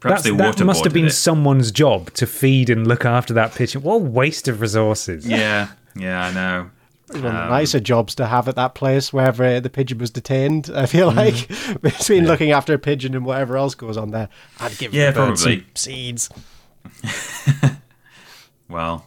Perhaps That's, they that must have been it. someone's job to feed and look after that pigeon. What a waste of resources. Yeah, yeah, I know. It's one of Um, the nicer jobs to have at that place wherever the pigeon was detained. I feel Mm. like between looking after a pigeon and whatever else goes on there, I'd give Yeah, the bird some probably. seeds. Well,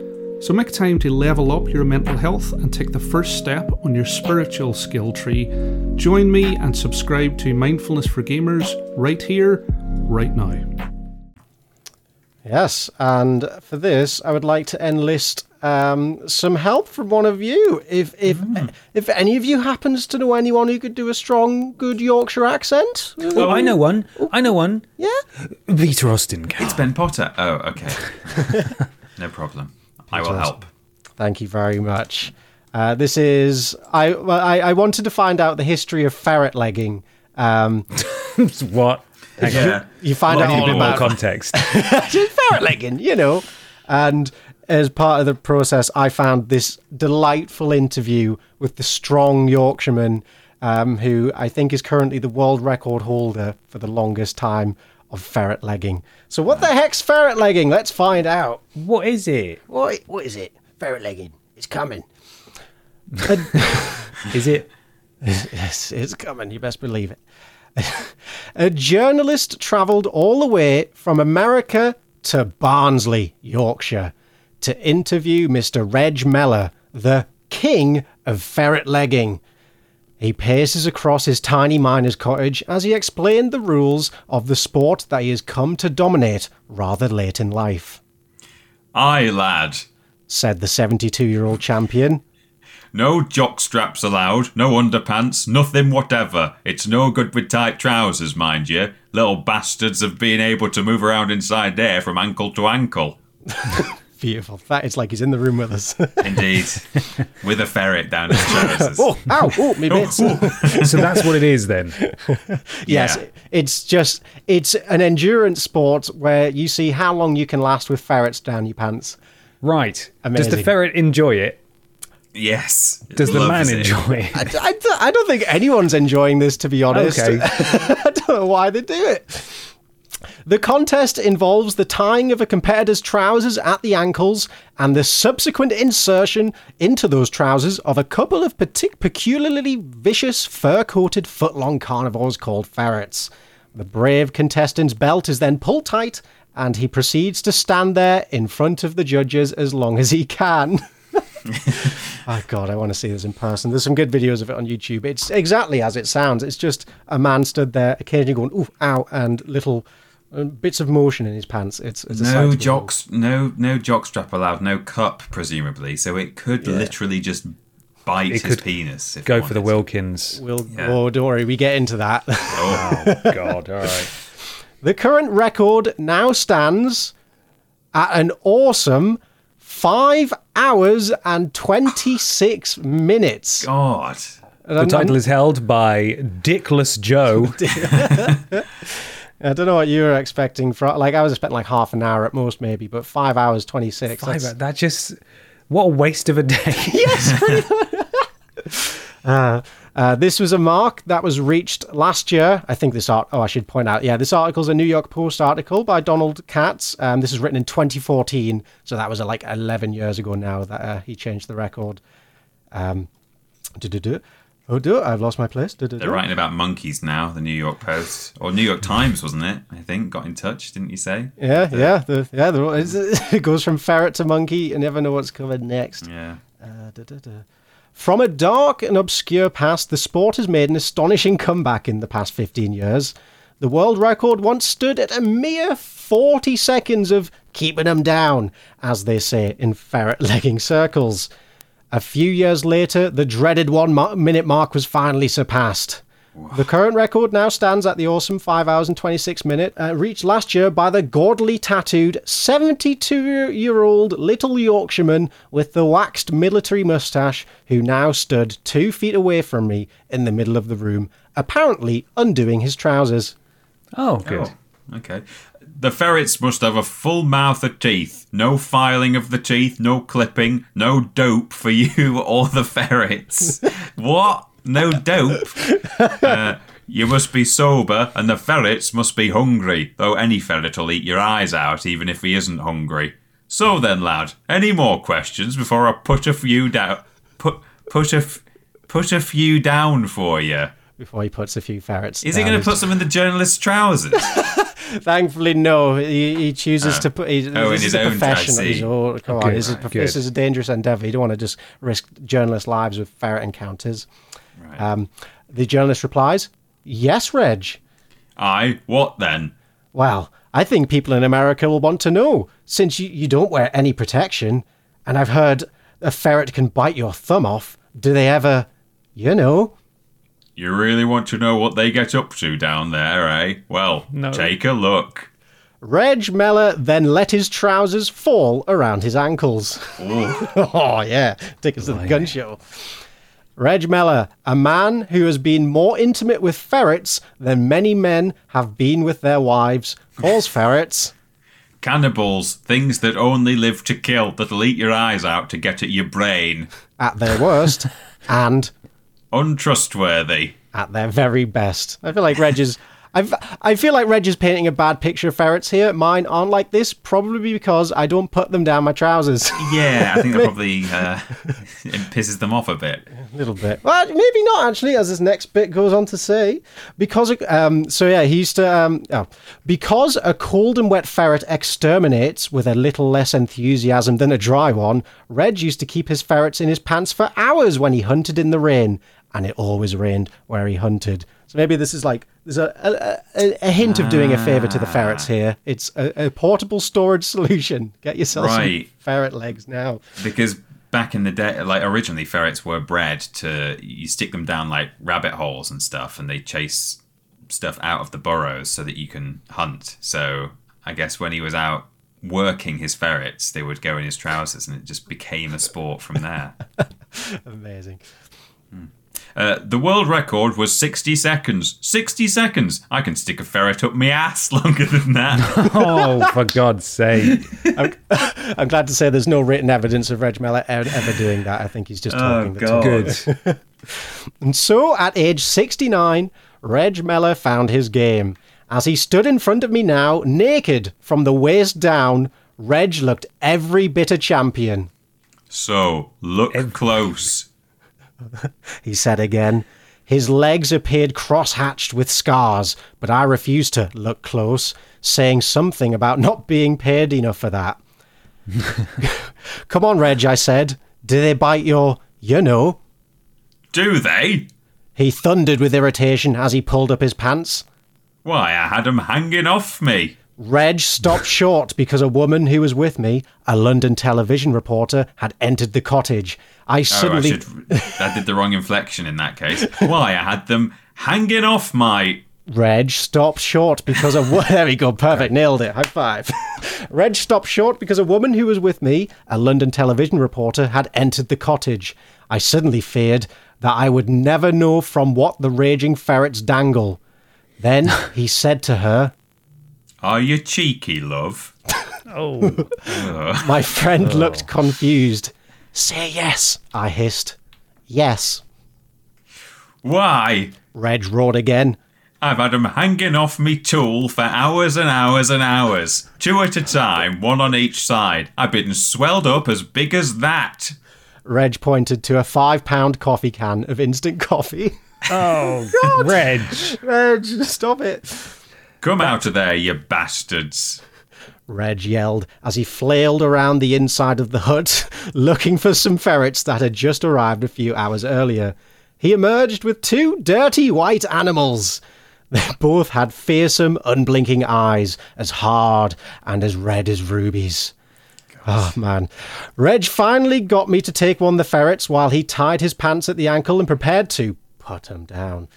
So make time to level up your mental health and take the first step on your spiritual skill tree. Join me and subscribe to Mindfulness for Gamers right here, right now. Yes, and for this, I would like to enlist um, some help from one of you. If if if any of you happens to know anyone who could do a strong, good Yorkshire accent, Oh, I know one. I know one. yeah, Peter Austin. It's Ben Potter. Oh, okay. no problem. I will help. Thank you very much. Uh, this is I, well, I I wanted to find out the history of ferret legging. Um, what? Hang on. Yeah. you find I out a bit more about context. ferret legging, you know. And as part of the process, I found this delightful interview with the strong Yorkshireman, um, who I think is currently the world record holder for the longest time of ferret legging. So, what the heck's ferret legging? Let's find out. what is it? What, what is it? Ferret legging. It's coming. Is it? Yes, it's coming. You best believe it. a journalist travelled all the way from America to Barnsley, Yorkshire, to interview Mr. Reg Mellor, the king of ferret legging. He paces across his tiny miner's cottage as he explained the rules of the sport that he has come to dominate rather late in life, Aye, lad. said the 72 year old champion. No jock straps allowed, no underpants, nothing whatever. It's no good with tight trousers, mind you. Little bastards of being able to move around inside there from ankle to ankle. Beautiful. That is like he's in the room with us. Indeed. with a ferret down his oh, trousers. oh, ow, oh, me oh, bits. Oh. So that's what it is then. Yes, Yeah. it's just it's an endurance sport where you see how long you can last with ferrets down your pants. Right. Does the ferret enjoy it? Yes. Does the man it. enjoy it? I, I don't- I don't think anyone's enjoying this, to be honest. Okay. I don't know why they do it. The contest involves the tying of a competitor's trousers at the ankles and the subsequent insertion into those trousers of a couple of partic- peculiarly vicious fur coated foot long carnivores called ferrets. The brave contestant's belt is then pulled tight and he proceeds to stand there in front of the judges as long as he can. Oh God, I want to see this in person. There's some good videos of it on YouTube. It's exactly as it sounds. It's just a man stood there, occasionally going "ooh, ow," and little bits of motion in his pants. It's, it's No to jocks, no no jock strap allowed, no cup presumably. So it could literally just bite It his penis. If Go for the. Wilkins. We'll, Yeah. oh, don't worry, we get into that. Oh, God. All right. the current record now stands at an awesome five hours and twenty six minutes. God. The title is held by Dickless Joe. I don't know what you were expecting. For like, I was expecting like half an hour at most, maybe, but five hours twenty six. Five, that just. What a waste of a day. Uh, this was a mark that was reached last year. I think this art. Oh, I should point out. Yeah, this article is a New York Post article by Donald Katz. Um, this was written in 2014, so that was uh, like 11 years ago now that uh, he changed the record. Um. Oh, do it. I've lost my place. Du-du-du. They're writing about monkeys now. The New York Post or New York Times, wasn't it? I think got in touch, didn't you say? Yeah, yeah, the, yeah. The, it goes from ferret to monkey. You never know what's coming next. Yeah. Uh. From a dark and obscure past, the sport has made an astonishing comeback in the past 15 years. The world record once stood at a mere 40 seconds of keeping them down, as they say in ferret legging circles. A few years later, the dreaded one minute mark was finally surpassed. The current record now stands at the awesome 5 hours and 26 minute, uh, reached last year by the gaudily tattooed 72 year old little Yorkshireman with the waxed military moustache who now stood two feet away from me in the middle of the room, apparently undoing his trousers. Oh, good. Oh, okay. The ferrets must have a full mouth of teeth. No filing of the teeth, no clipping, no dope for you or the ferrets. what? No dope? Uh, you must be sober, and the ferrets must be hungry, though any ferret will eat your eyes out even if he isn't hungry. So then, lad, any more questions before I put a few down? Put put a f- put a few down for you. Before he puts a few ferrets. Is he going to put some in the journalist's trousers? Thankfully, no. He, he chooses to put. He, Oh, in this his is a own profession. I of his see. Come on, Good, this is, right, this is a dangerous endeavour. You don't want to just risk journalists' lives with ferret encounters. Um, the journalist replies, "Yes, Reg. I what then? Well, I think people in America will want to know, since you, you don't wear any protection, and I've heard a ferret can bite your thumb off. Do they ever, you know?" You really want to know what they get up to down there, eh? Well, No. take a look. Reg Mellor then let his trousers fall around his ankles. oh, yeah. Take us to the gun show. Reg Mellor, a man who has been more intimate with ferrets than many men have been with their wives, calls ferrets. Cannibals, things that only live to kill, that'll eat your eyes out to get at your brain. At their worst and Untrustworthy. at their very best. I feel like Reg is. I've, I feel like Reg is painting a bad picture of ferrets here. Mine aren't like this, probably because I don't put them down my trousers. Yeah, I think that probably uh, it pisses them off a bit. A little bit. Well, maybe not actually, as this next bit goes on to say. Because, um, so yeah, he used to, um, oh, because a cold and wet ferret exterminates with a little less enthusiasm than a dry one, Reg used to keep his ferrets in his pants for hours when he hunted in the rain. And it always rained where he hunted. So maybe this is like, there's a, a, a, hint of doing a favour to the ferrets ah. here. It's a, a portable storage solution. Get yourself Right. some ferret legs now. Because back in the day, like originally, ferrets were bred to you stick them down like rabbit holes and stuff, and they chase stuff out of the burrows so that you can hunt. So I guess when he was out working his ferrets, they would go in his trousers, and it just became a sport from there. Amazing. Hmm. Uh, the world record was 60 seconds. 60 seconds! I can stick a ferret up my ass longer than that. Oh, for God's sake. I'm glad to say there's no written evidence of Reg Mellor ever doing that. I think he's just talking the talk. Good. And so, at age 69, Reg Mellor found his game. As he stood in front of me now, naked from the waist down, Reg looked every bit a champion. so, look close. He said again. His legs appeared cross-hatched with scars, but I refused to look close, saying something about not being paid enough for that. Come on, Reg, I said. Do they bite your, you know? Do they? He thundered with irritation as he pulled up his pants. Why, I had 'em hanging off me. Reg stopped short because a woman who was with me, a London television reporter, had entered the cottage. I Oh, I suddenly. should. I did the wrong inflection in that case. Why, I had them hanging off my. Reg stopped short because a wo- there we go, perfect, nailed it. High five. Reg stopped short because a woman who was with me, a London television reporter, had entered the cottage. I suddenly feared that I would never know from what the raging ferrets dangle. Then he said to her, Are you cheeky, love? Oh. My friend oh. looked confused. Say yes, I hissed. Yes. Why? Reg roared again. I've had 'em hanging off me tool for hours and hours and hours. Two at a time, one on each side. I've been swelled up as big as that. Reg pointed to a five pound coffee can of instant coffee. Oh, Reg. Reg, stop it. Come out of there, you bastards. Reg yelled as he flailed around the inside of the hut, looking for some ferrets that had just arrived a few hours earlier. He emerged with two dirty white animals. They both had fearsome, unblinking eyes, as hard and as red as rubies. Oh, man. Reg finally got me to take one of the ferrets while he tied his pants at the ankle and prepared to put him down.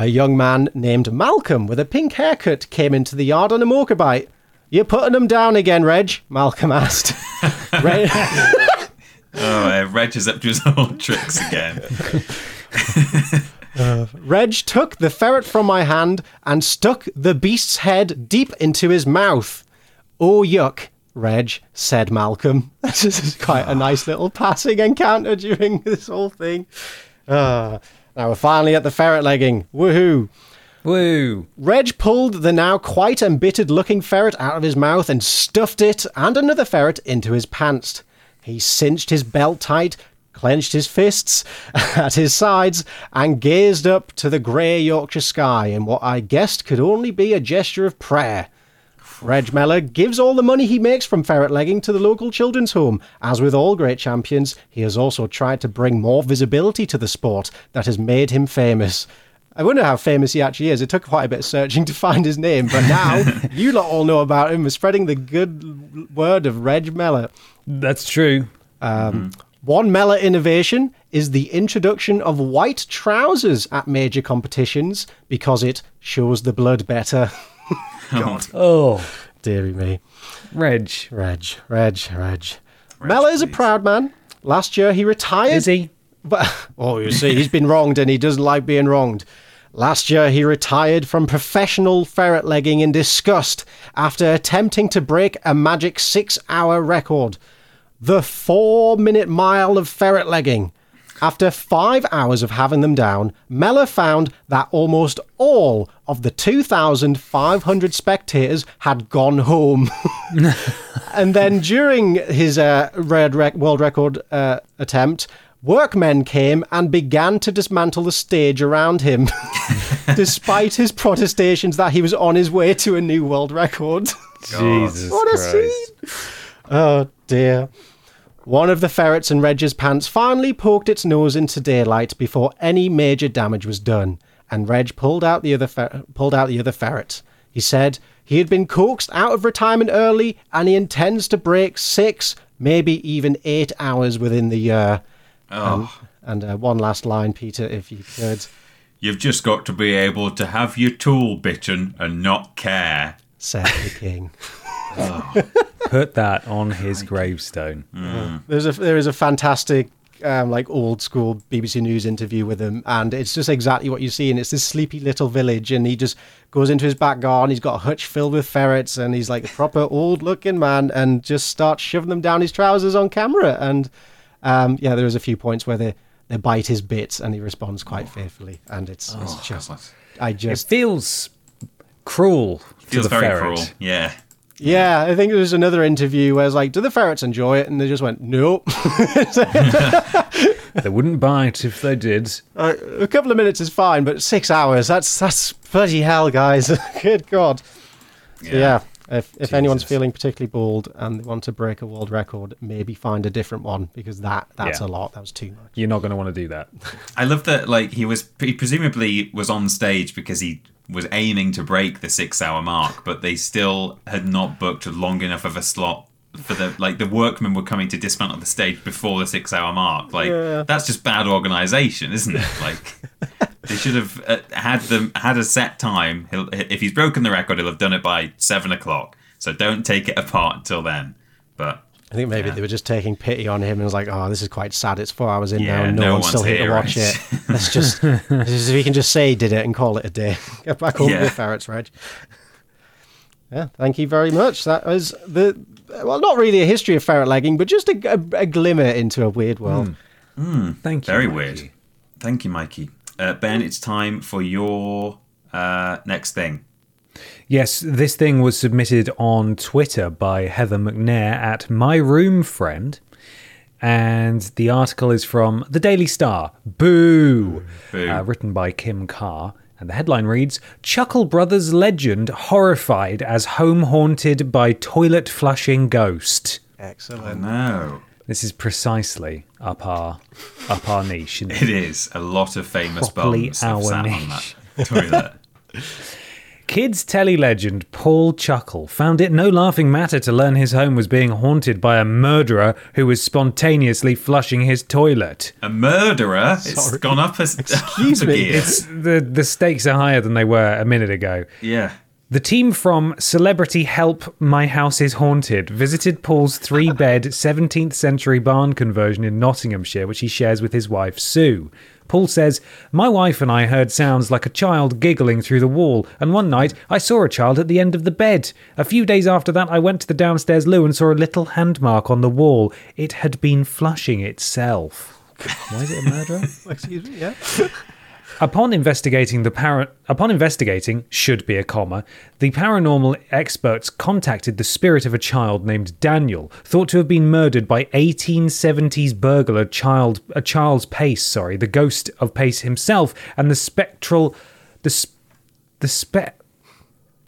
A young man named Malcolm with a pink haircut came into the yard on a motorbike. You're putting him down again, Reg? Malcolm asked. Reg, Oh, uh, Reg is up to his old tricks again. Reg took the ferret from my hand and stuck the beast's head deep into his mouth. Oh, yuck, Reg, said Malcolm. This is quite a nice little passing encounter during this whole thing. Ah, now we're finally at the ferret legging. Woohoo! Woo. Reg pulled the now quite embittered looking ferret out of his mouth and stuffed it and another ferret into his pants. He cinched his belt tight, clenched his fists at his sides, and gazed up to the grey Yorkshire sky in what I guessed could only be a gesture of prayer. Reg Mellor gives all the money he makes from ferret legging to the local children's home. As with all great champions, he has also tried to bring more visibility to the sport that has made him famous. I wonder how famous he actually is. It took quite a bit of searching to find his name, but now you lot all know about him. We're spreading the good word of Reg Mellor. That's true. Um, mm-hmm. One Mellor innovation is the introduction of white trousers at major competitions because it shows the blood better. Oh, Deary me. Reg. Reg, Reg, Reg. Mellor is a please. proud man. Last year he retired. Is he? But oh, you see, he's been wronged and he doesn't like being wronged. Last year, he retired from professional ferret legging in disgust after attempting to break a magic six hour record. The four minute mile of ferret legging. After five hours of having them down, Mellor found that almost all of the 2,500 spectators had gone home. and then during his uh, red rec- world record uh, attempt, workmen came and began to dismantle the stage around him, despite his protestations that he was on his way to a new world record. Jesus What a Christ. scene! Oh dear. One of the ferrets in Reg's pants finally poked its nose into daylight before any major damage was done, and Reg pulled out the other fer- pulled out the other ferret. He said he had been coaxed out of retirement early, and he intends to break six, maybe even eight hours within the year. Oh, And uh, one last line, Peter, if you could. you've just got to be able to have your tool bitten and not care. Said the king. Put that on his gravestone. There's a there is a fantastic um, like old school BBC News interview with him, and it's just exactly what you see. And it's this sleepy little village, and he just goes into his back garden. He's got a hutch filled with ferrets, and he's like a proper old looking man, and just starts shoving them down his trousers on camera. And um, yeah, there's a few points where they they bite his bits, and he responds quite fearfully. And it's, it's just I It just feels cruel Feels to the very ferret. cruel. Yeah. Yeah, I think there was another interview where it's like, do the ferrets enjoy it? And they just went, nope. They wouldn't bite if they did. Uh, a couple of minutes is fine, but six hours, that's that's bloody hell, guys. Good God. So, yeah. If, if anyone's feeling particularly bold and they want to break a world record, maybe find a different one because that that's Yeah. a lot. That was too much. You're not going to want to do that. I love that like he was he presumably was on stage because he was aiming to break the six hour mark, but they still had not booked long enough of a slot for the like the workmen were coming to dismantle the stage before the six hour mark. Like that's just bad organization, isn't it? Like they should have uh, had them had a set time. He'll, if he's broken the record, he'll have done it by seven o'clock. So don't take it apart until then. But I think maybe they were just taking pity on him and was like, oh, this is quite sad. It's four hours in now and no, no one's one's still here to watch right? it. Let's just, just- if we can just say he did it and call it a day. Get back home Yeah. to the ferrets, Reg. Yeah, thank you very much. That was the, well, not really a history of ferret legging, but just a, a, a glimmer into a weird world. Thank you. Very Mikey. weird. Thank you, Mikey. Uh, ben, it's time for your uh, next thing. Yes, this thing was submitted on Twitter by Heather McNair at My Room Friend. And the article is from The Daily Star. Boo! Boo. Uh, written by Kim Carr. And the headline reads Chuckle Brothers legend horrified as home haunted by toilet flushing ghost. Excellent. No, This is precisely up our up our niche. isn't it? it is a lot of famous Properly bums have our sat on that toilet. Kids telly legend Paul Chuckle found it no laughing matter to learn his home was being haunted by a murderer who was spontaneously flushing his toilet. A murderer. It's Sorry. gone up a, Excuse up a me. It's the the stakes are higher than they were a minute ago. yeah. The team from Celebrity Help My House is Haunted visited Paul's three bed 17th century barn conversion in Nottinghamshire, which he shares with his wife Sue. Paul says, My wife and I heard sounds like a child giggling through the wall, and one night I saw a child at the end of the bed. A few days after that, I went to the downstairs loo and saw a little hand mark on the wall. It had been flushing itself. Why is it a murderer? Excuse me, yeah. Upon investigating the para- upon investigating should be a comma, the paranormal experts contacted the spirit of a child named Daniel, thought to have been murdered by 1870s burglar child a Charles Pace, sorry, the ghost of Pace himself, and the spectral the sp- the spe-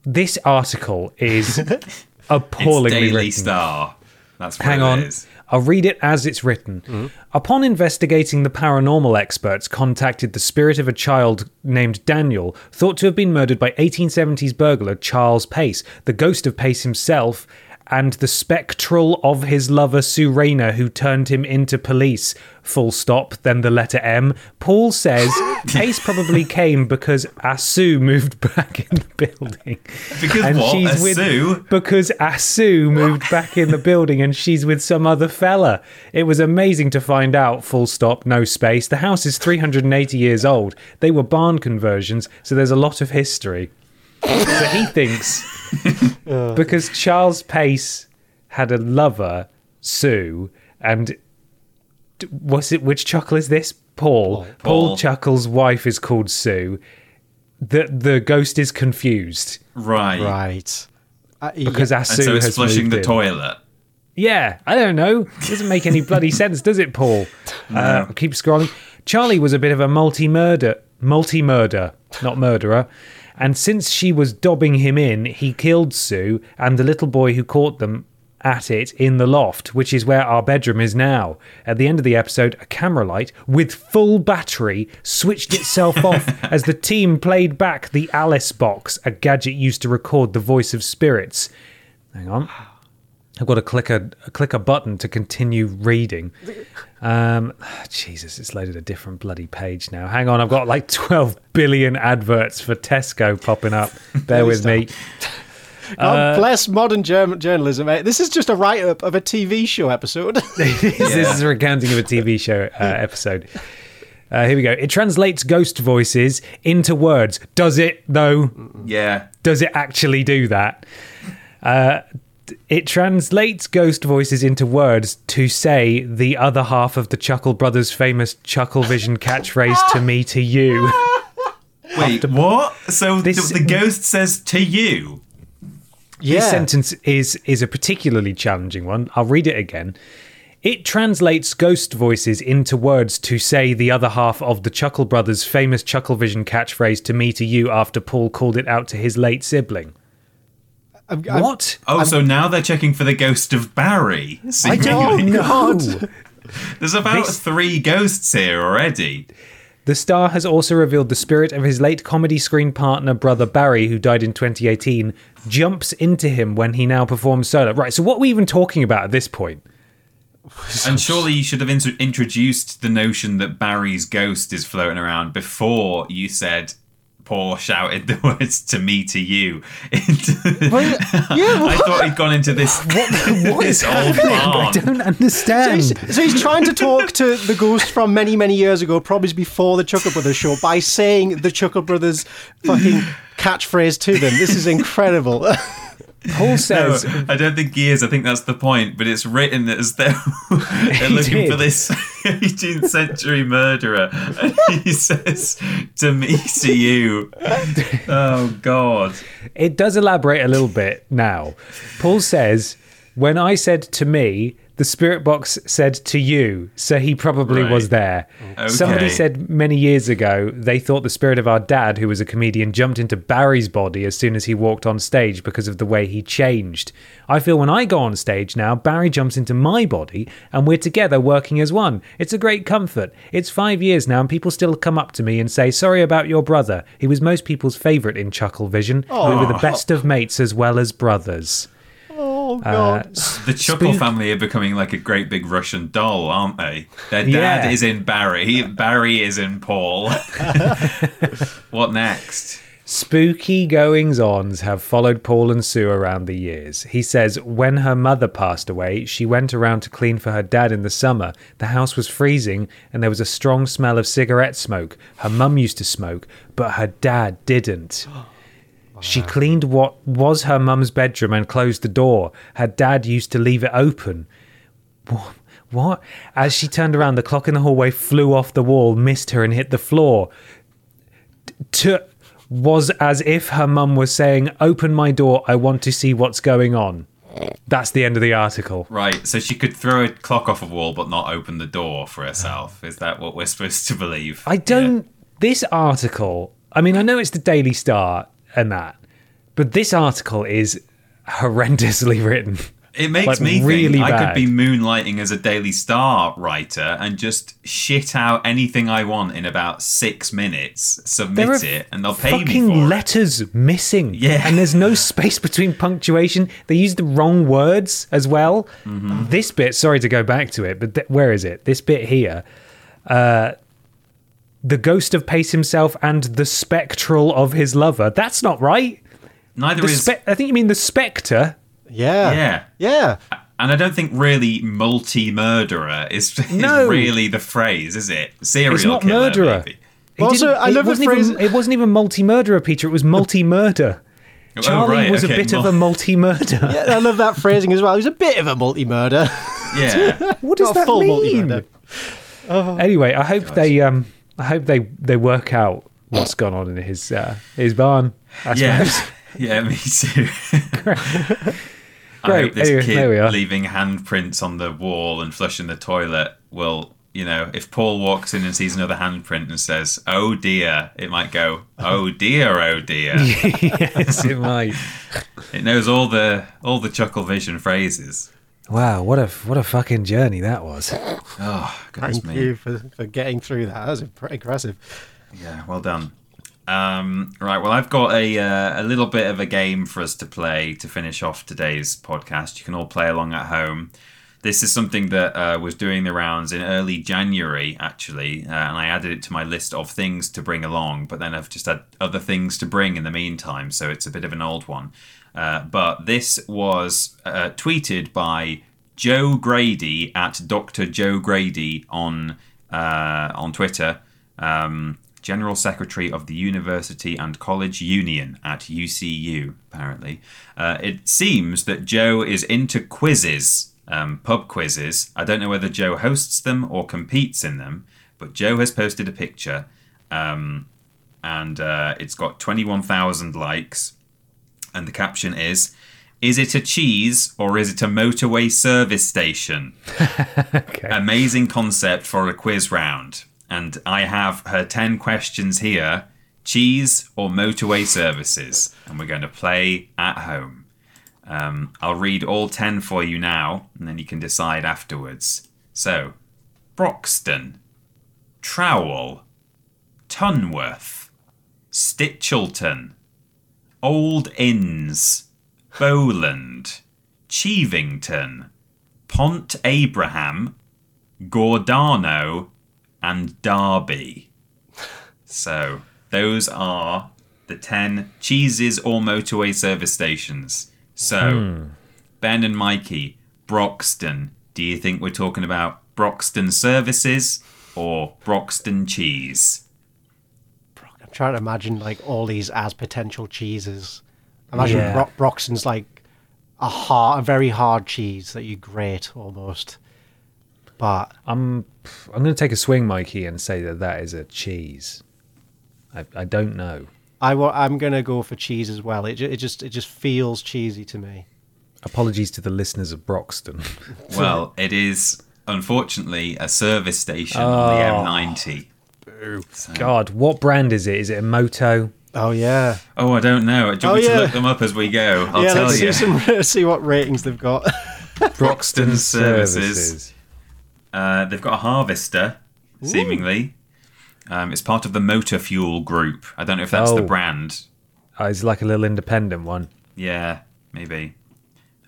This article is appallingly It's Daily written. Star. That's what Hang it on. is. I'll read it as it's written. Upon investigating, the paranormal experts contacted the spirit of a child named Daniel, thought to have been murdered by 1870s burglar Charles Pace, the ghost of Pace himself, and the spectral of his lover Sue Rayner, who turned him into police. Full stop, then the letter M. Paul says Pace probably came because Asu moved back in the building. Because what? Asu? Because Asu moved back in the building and she's with some other fella. It was amazing to find out, full stop, no space. The house is 380 years old. They were barn conversions, so there's a lot of history. so he thinks because Charles Pace had a lover, Sue, and was it which chuckle is this? Paul. Paul, Paul. Chuckle's wife is called Sue. The the ghost is confused Right. Right. Uh, because yeah. Asu And so it's has flushing moved the in. toilet. Yeah, I don't know. Doesn't make any bloody sense, does it, Paul? Uh, keep scrolling. Charlie was a bit of a multi-murder, multi-murder, not murderer. And since she was dobbing him in, he killed Sue and the little boy who caught them at it in the loft, which is where our bedroom is now. At the end of the episode, a camera light with full battery switched itself off as the team played back the Alice box, a gadget used to record the voice of spirits. Hang on. I've got to click a, click a button to continue reading. Um, Jesus, it's loaded a different bloody page now. Hang on, I've got like 12 billion adverts for Tesco popping up. Bear with me. God bless modern German journalism. eh? This is just a write up of a TV show episode. this is a recounting of a TV show uh, episode. Uh, here we go. It translates ghost voices into words. Does it, though? Yeah. Does it actually do that? Uh, d- it translates ghost voices into words to say the other half of the Chuckle Brothers' famous Chuckle Vision catchphrase to me, to you. Wait, what? So the, the ghost says to you. yeah. This sentence is is a particularly challenging one. I'll read it again. It translates ghost voices into words to say the other half of the Chuckle Brothers' famous Chuckle Vision catchphrase to me to you after Paul called it out to his late sibling. I'm- I'm- What? Oh, so now they're checking for the ghost of Barry. I don't know. There's about This- three ghosts here already. The star has also revealed the spirit of his late comedy screen partner, brother Barry, who died in 2018, jumps into him when he now performs solo. Right, so what are we even talking about at this point? And surely you should have intro- introduced the notion that Barry's ghost is floating around before you said Paul shouted the words to me to you. Into Well, yeah, I thought he'd gone into this, What this old barn. I don't So understand. he's, so he's trying to talk to the ghost from many, many years ago, probably before the Chuckle Brothers show, by saying the Chuckle Brothers fucking catchphrase to them. This is incredible. Paul No, says, I don't think he is. I think that's the point. But it's written as though they're looking did. for this 18th century murderer. And he says, to me, to you. Oh, God. it does elaborate a little bit now. Paul says, when I said to me, the spirit box said to you, so he probably Right. was there. Somebody said many years ago they thought the spirit of our dad, who was a comedian, jumped into Barry's body as soon as he walked on stage because of the way he changed. I feel when I go on stage now, Barry jumps into my body and we're together working as one. It's a great comfort. It's five years now and people still come up to me and say, Sorry about your brother. He was most people's favourite in Chuckle Vision. We were the oh. best of mates as well as brothers. Oh, Uh, The Chuckle Spook- family are becoming like a great big Russian doll, aren't they? Their dad Yeah. is in Barry. Barry is in Paul. what next? Spooky goings ons have followed Paul and Sue around the years. He says when her mother passed away, she went around to clean for her dad in the summer. The house was freezing and there was a strong smell of cigarette smoke. Her mum used to smoke, but her dad didn't. She cleaned what was her mum's bedroom and closed the door. Her dad used to leave it open. Wha- What? As she turned around, the clock in the hallway flew off the wall, missed her, and hit the floor. to was as if her mum was saying, "Open my door. I want to see what's going on." That's the end of the article. Right, so she could throw a clock off a wall but not open the door for herself. Is that what we're supposed to believe? I don't. This article. I mean, I know it's the Daily Star and that, but this article is horrendously written. It makes Like, me really think I could be moonlighting as a Daily Star writer and just shit out anything I want in about six minutes, submit it, and they'll pay me fucking for it. letters missing. Yeah. and there's no space between punctuation. They use the wrong words as well. Mm-hmm. This bit. Sorry to go back to it, but th- where is it? This bit here. Uh, the ghost of Pace himself and the spectral of his lover. That's not right. Neither The is. spe- I think you mean the spectre. Yeah. Yeah. Yeah. And I don't think really multi murderer is, is No. really the phrase, is it? Serial It's not killer, murderer. maybe. He Also, I it love the wasn't phrase- Even, it wasn't even multi-murderer, Peter. It was multi-murder. Oh, Charlie right, was a okay, bit of a multi-murder. Yeah, I love that phrasing as well. He was a bit of a multi-murder. Yeah. What does Not that full mean? multi-murder. Anyway, I hope they um I hope they they work out what's gone on in his uh, his barn. I Yeah. suppose. yeah, me too. I Great. hope this Anyway, kid are. leaving handprints on the wall and flushing the toilet will, you know, if Paul walks in and sees another handprint and says, "Oh dear," it might go, "Oh dear, oh dear." yes, it might. it knows all the all the Chuckle Vision phrases. Wow, what a what a fucking journey that was. Oh, goodness Thank me. you for, for getting through that. That was pretty impressive. Yeah, well done. Um, right, well, I've got a uh, a little bit of a game for us to play to finish off today's podcast. You can all play along at home. This is something that uh, was doing the rounds in early January, actually, uh, and I added it to my list of things to bring along. But then I've just had other things to bring in the meantime, so it's a bit of an old one. Uh, but this was uh, tweeted by Jo Grady at Dr. Jo Grady on uh, on Twitter, um, General Secretary of the University and College Union at UCU. Apparently, uh, it seems that Jo is into quizzes, um, pub quizzes. I don't know whether Jo hosts them or competes in them, but Jo has posted a picture, um, and uh, it's got twenty one thousand likes and the caption is is it a cheese or is it a motorway service station? Okay. amazing concept for a quiz round. And i have her 10 questions here cheese or motorway services? And we're going to play at home. Um, i'll read all 10 for you now and then you can decide afterwards. So Broxden Trowell tunworth Stichelton Old Inns, Bowland, Chevington, Pont Abraham, Gordano, and Derby. So, those are the 10 cheeses or motorway service stations. So, hmm. Ben and Mikey, Broxden. Do you think we're talking about Broxden services or Broxden cheese? I'm trying to imagine like all these as potential cheeses. Imagine Yeah. Bro- Broxden's like a hard, a very hard cheese that you grate almost. But I'm I'm going to take a swing, Mikey, and say that that is a cheese. I, I don't know. I wa- I'm gonna go for cheese as well. It, ju- it just it just feels cheesy to me. Apologies to the listeners of Broxden. Well, it is unfortunately a service station on the M90. God, what brand is it? Is it a Moto? Oh yeah, Oh, I don't know. Do you Oh, want yeah. to look them up as we go? I'll yeah. tell Let's you. see some see what ratings they've got. Broxden Services. Services. Uh, they've got a harvester, seemingly. Um, it's part of the Motor Fuel Group. I don't know if that's the Oh. brand. Oh, it's like a little independent one. Yeah, maybe.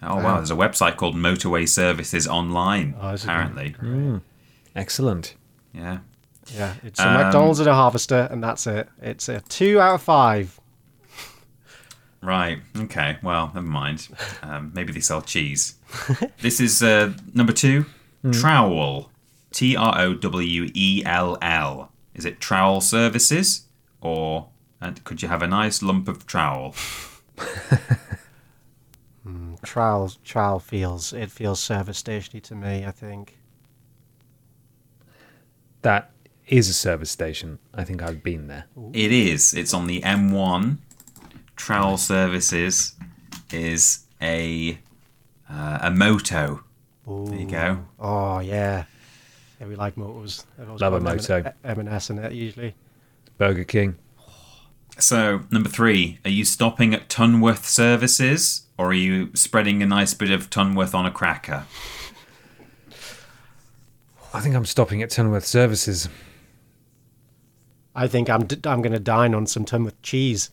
Oh wow, there's a website called Motorway Services Online. Oh, is it? apparently, Excellent. yeah. Yeah, it's a Um, McDonald's and a harvester, and that's it. It's a two out of five. Right. Okay. Well, never mind. Um, maybe they sell cheese. this is uh, number two. Trowell. T R O W E L L. Is it Trowell services or and could you have a nice lump of Trowell? Trial trial feels it feels service stationy to me. I think. That is a service station. I think I've been there. It is. It's on the M1. Trowell Services is a uh, a moto. There you go. Oh yeah, yeah. We like motors. Love a moto. M- M&S in it usually. Burger King. So number three, are you stopping at Tunworth Services, or are you spreading a nice bit of Tunworth on a cracker? I think I'm stopping at Tunworth Services. I think I'm d- I'm gonna dine on some Tunworth cheese.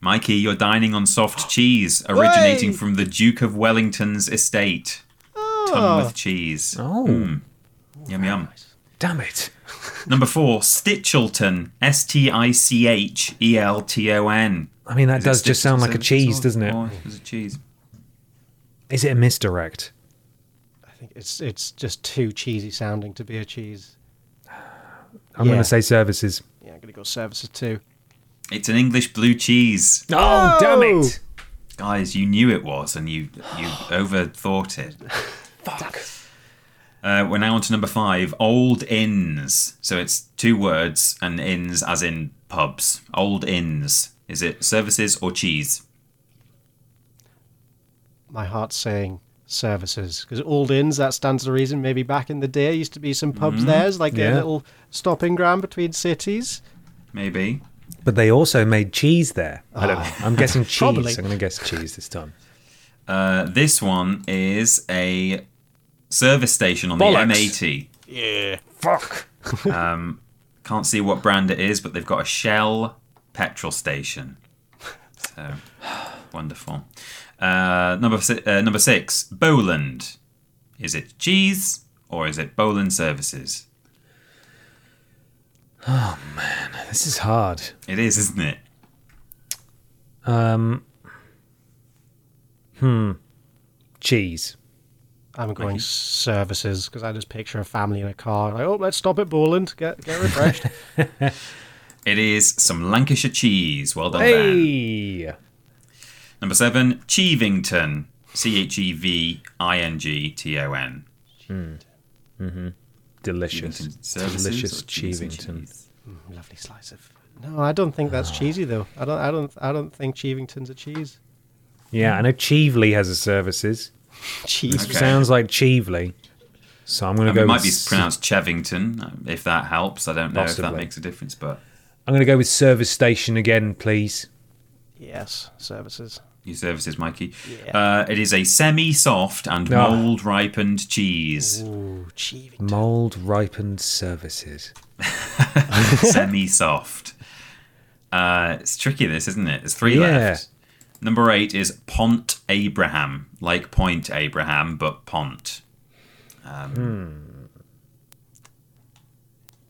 Mikey, you're dining on soft cheese originating Way! from the Duke of Wellington's estate. Oh. Tunworth cheese. Oh, hmm. Yum yum. damn it. Number four, Stichelton. S T I C H E L T O N. I mean, that Is does just sound like a cheese, or- doesn't it? Oh, or is it cheese? Is it a misdirect? I think it's it's just too cheesy sounding to be a cheese. I'm Yeah. going to say services. Yeah, I'm gonna go services too. It's an English blue cheese. Oh, damn it. Guys, you knew it was, and you you overthought it. Fuck. Uh, we're now on to number five, old inns. So it's two words, and inns as in pubs. Old inns. Is it services or cheese? My heart's saying services because old inns that stands to reason. Maybe back in the day used to be some pubs mm-hmm. there, as like Yeah. a little stopping ground between cities. Maybe. But they also made cheese there. I don't ah. know. I'm guessing cheese. Probably. I'm going to guess cheese this time. Uh, this one is a service station on Bollocks. the M80. yeah Fuck. Um, can't see what brand it is, but they've got a Shell petrol station. So wonderful. Uh, number si- uh, number six, Bowland. Is it cheese or is it Bowland Services? Oh man, this is hard. It is, isn't it? Um. Hmm. Cheese. I'm going services because I just picture a family in a car. Like, oh, let's stop at Bowland, get get refreshed. It is some Lancashire cheese. Well done, Ben. Hey. Number seven, Chevington. C H E V I N G T O N. Delicious. Chevington Delicious or cheese and Chevington. cheese? Lovely slice of. No, I don't think that's cheesy though. I don't. I don't. I don't think Chevington's a cheese. Yeah, I know Chieveley has a services. Cheese. Okay. Sounds like Chieveley. So I'm going I to mean, go it might with be s- pronounced Chevington, uh, if that helps. I don't know if that Possibly. makes a difference, but I'm going to go with service station again, please. Yes, services. Your services, Mikey. Yeah. Uh, it is a semi-soft and Ah. mold ripened cheese. Ooh, Chevington. Mold ripened services. semi-soft. Uh, it's tricky, this, isn't it? There's three Yeah. left. Number eight is Pont Abraham, like Point Abraham, but Pont. Hmm.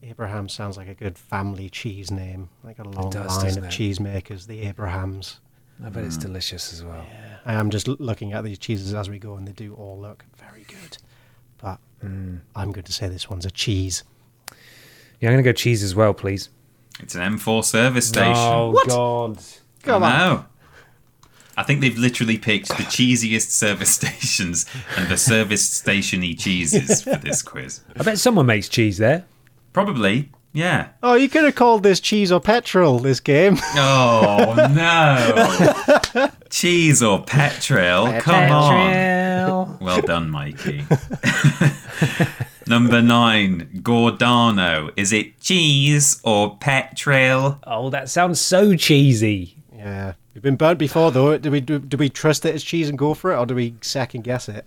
Abraham sounds like a good family cheese name. Like a long does, line of it? cheesemakers, the Abrahams. I bet it's mm. delicious as well. I am just looking at these cheeses as we go, and they do all look very good. But mm. I'm going to say this one's a cheese. Yeah, I'm going to go cheese as well, please. It's an M4 service station. Oh, God. Come I on. know. I think they've literally picked the cheesiest service stations and the service stationy cheeses for this quiz. I bet someone makes cheese there. Probably, yeah. Oh, you could have called this cheese or petrol. This game. Oh no! Cheese or petrol? Come on! Well done, Mikey. Number nine, Gordano. Is it cheese or petrol? Oh, that sounds so cheesy. yeah, we've been burnt before, though. Do we do, do we trust that it's cheese and go for it, or do we second guess it?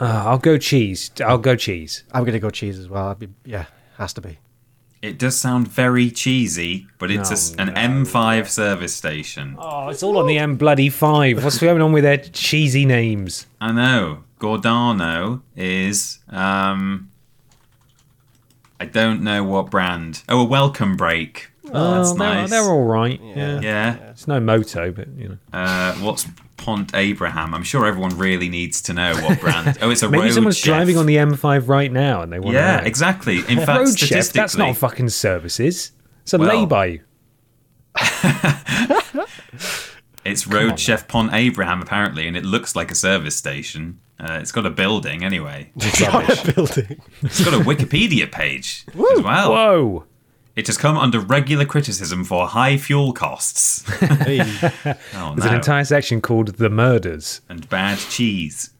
Uh, I'll go cheese. I'll go cheese. I'm going to go cheese as well. I'd be, yeah, has to be. It does sound very cheesy, but it's a s an M5 service station. Oh, it's all on the M bloody five. What's going on with their cheesy names? I know. Gordano is um I don't know what brand. Oh, a welcome break. Oh, That's they're, nice. they're all right. Yeah. yeah. It's no moto, but you know. Uh, what's Pont Abraham? I'm sure everyone really needs to know what brand. Oh, it's a Maybe road someone's chef. driving on the M5 right now and they want Yeah, to know. exactly. In fact, Road statistically, chef, that's not fucking services. It's a Well- lay-by. it's Road Chef Pont Abraham apparently, and it looks like a service station. Uh, it's got a building anyway. building. It's got a Wikipedia page as well. Whoa! It has come under regular criticism for high fuel costs. Hey. oh, There's an entire section called "The Murders." and bad cheese.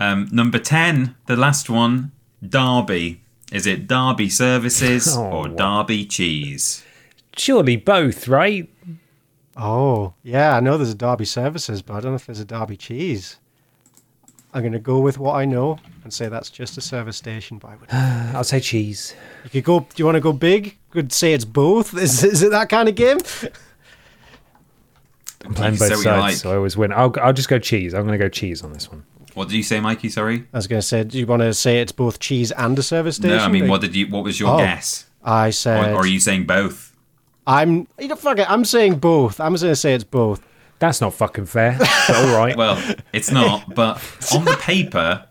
Um, number 10, the last one, Derby. Is it Derby Services Oh, or wow. Derby Cheese? Surely both, right? Oh, yeah, I know there's a Derby Services, but I don't know if there's a Derby Cheese. I'm going to go with what I know and say that's just a service station, but I would. I'll say cheese. You could go. Do you want to go big? Could say it's both. Is, is it that kind of game? I'm playing both sides, like. so I always win. I'll, I'll just go cheese. I'm going to go cheese on this one. What did you say, Mikey? Sorry. I was going to say, do you want to say it's both cheese and a service station? No, I mean, what did you? What was your Oh. guess? I Or, said. or are you saying both? I'm. You know, fuck it. I'm saying both. I'm going to say it's both. That's not fucking fair. But all right. Well, it's not. But on the paper,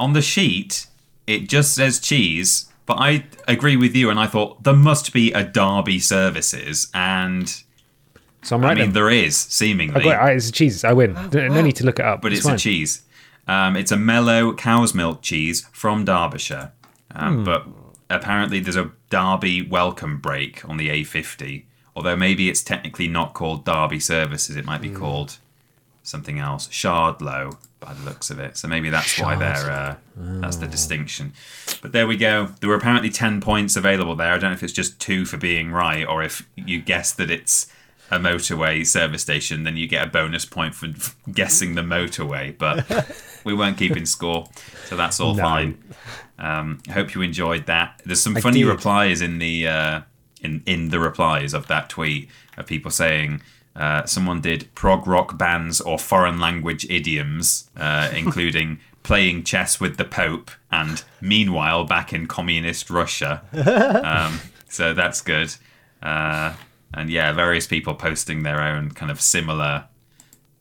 on the sheet, it just says cheese. But I agree with you, and I thought there must be a Derby Services, and so I'm I mean then. there is seemingly. I got it. I- It's a cheese. I win. No no need to look it up. but it's, fine. a cheese. Um, it's a mellow cow's milk cheese from Derbyshire. Um, But apparently, there's a Derby welcome break on the A50. Although maybe it's technically not called Derby Services, it might be called something else, Shardlow, by the looks of it. So maybe that's why they're uh, that's the distinction. But there we go. There were apparently ten points available there. I don't know if it's just two for being right, or if you guess that it's a motorway service station, then you get a bonus point for guessing the motorway. But we weren't keeping score, so that's all No. fine. Um, I hope you enjoyed that. There's some funny did. replies in the uh, in in the replies of that tweet of people saying. Uh, someone did prog rock bands or foreign language idioms, uh, including playing chess with the Pope and meanwhile back in communist Russia. Um, so that's good. Uh, and yeah, various people posting their own kind of similar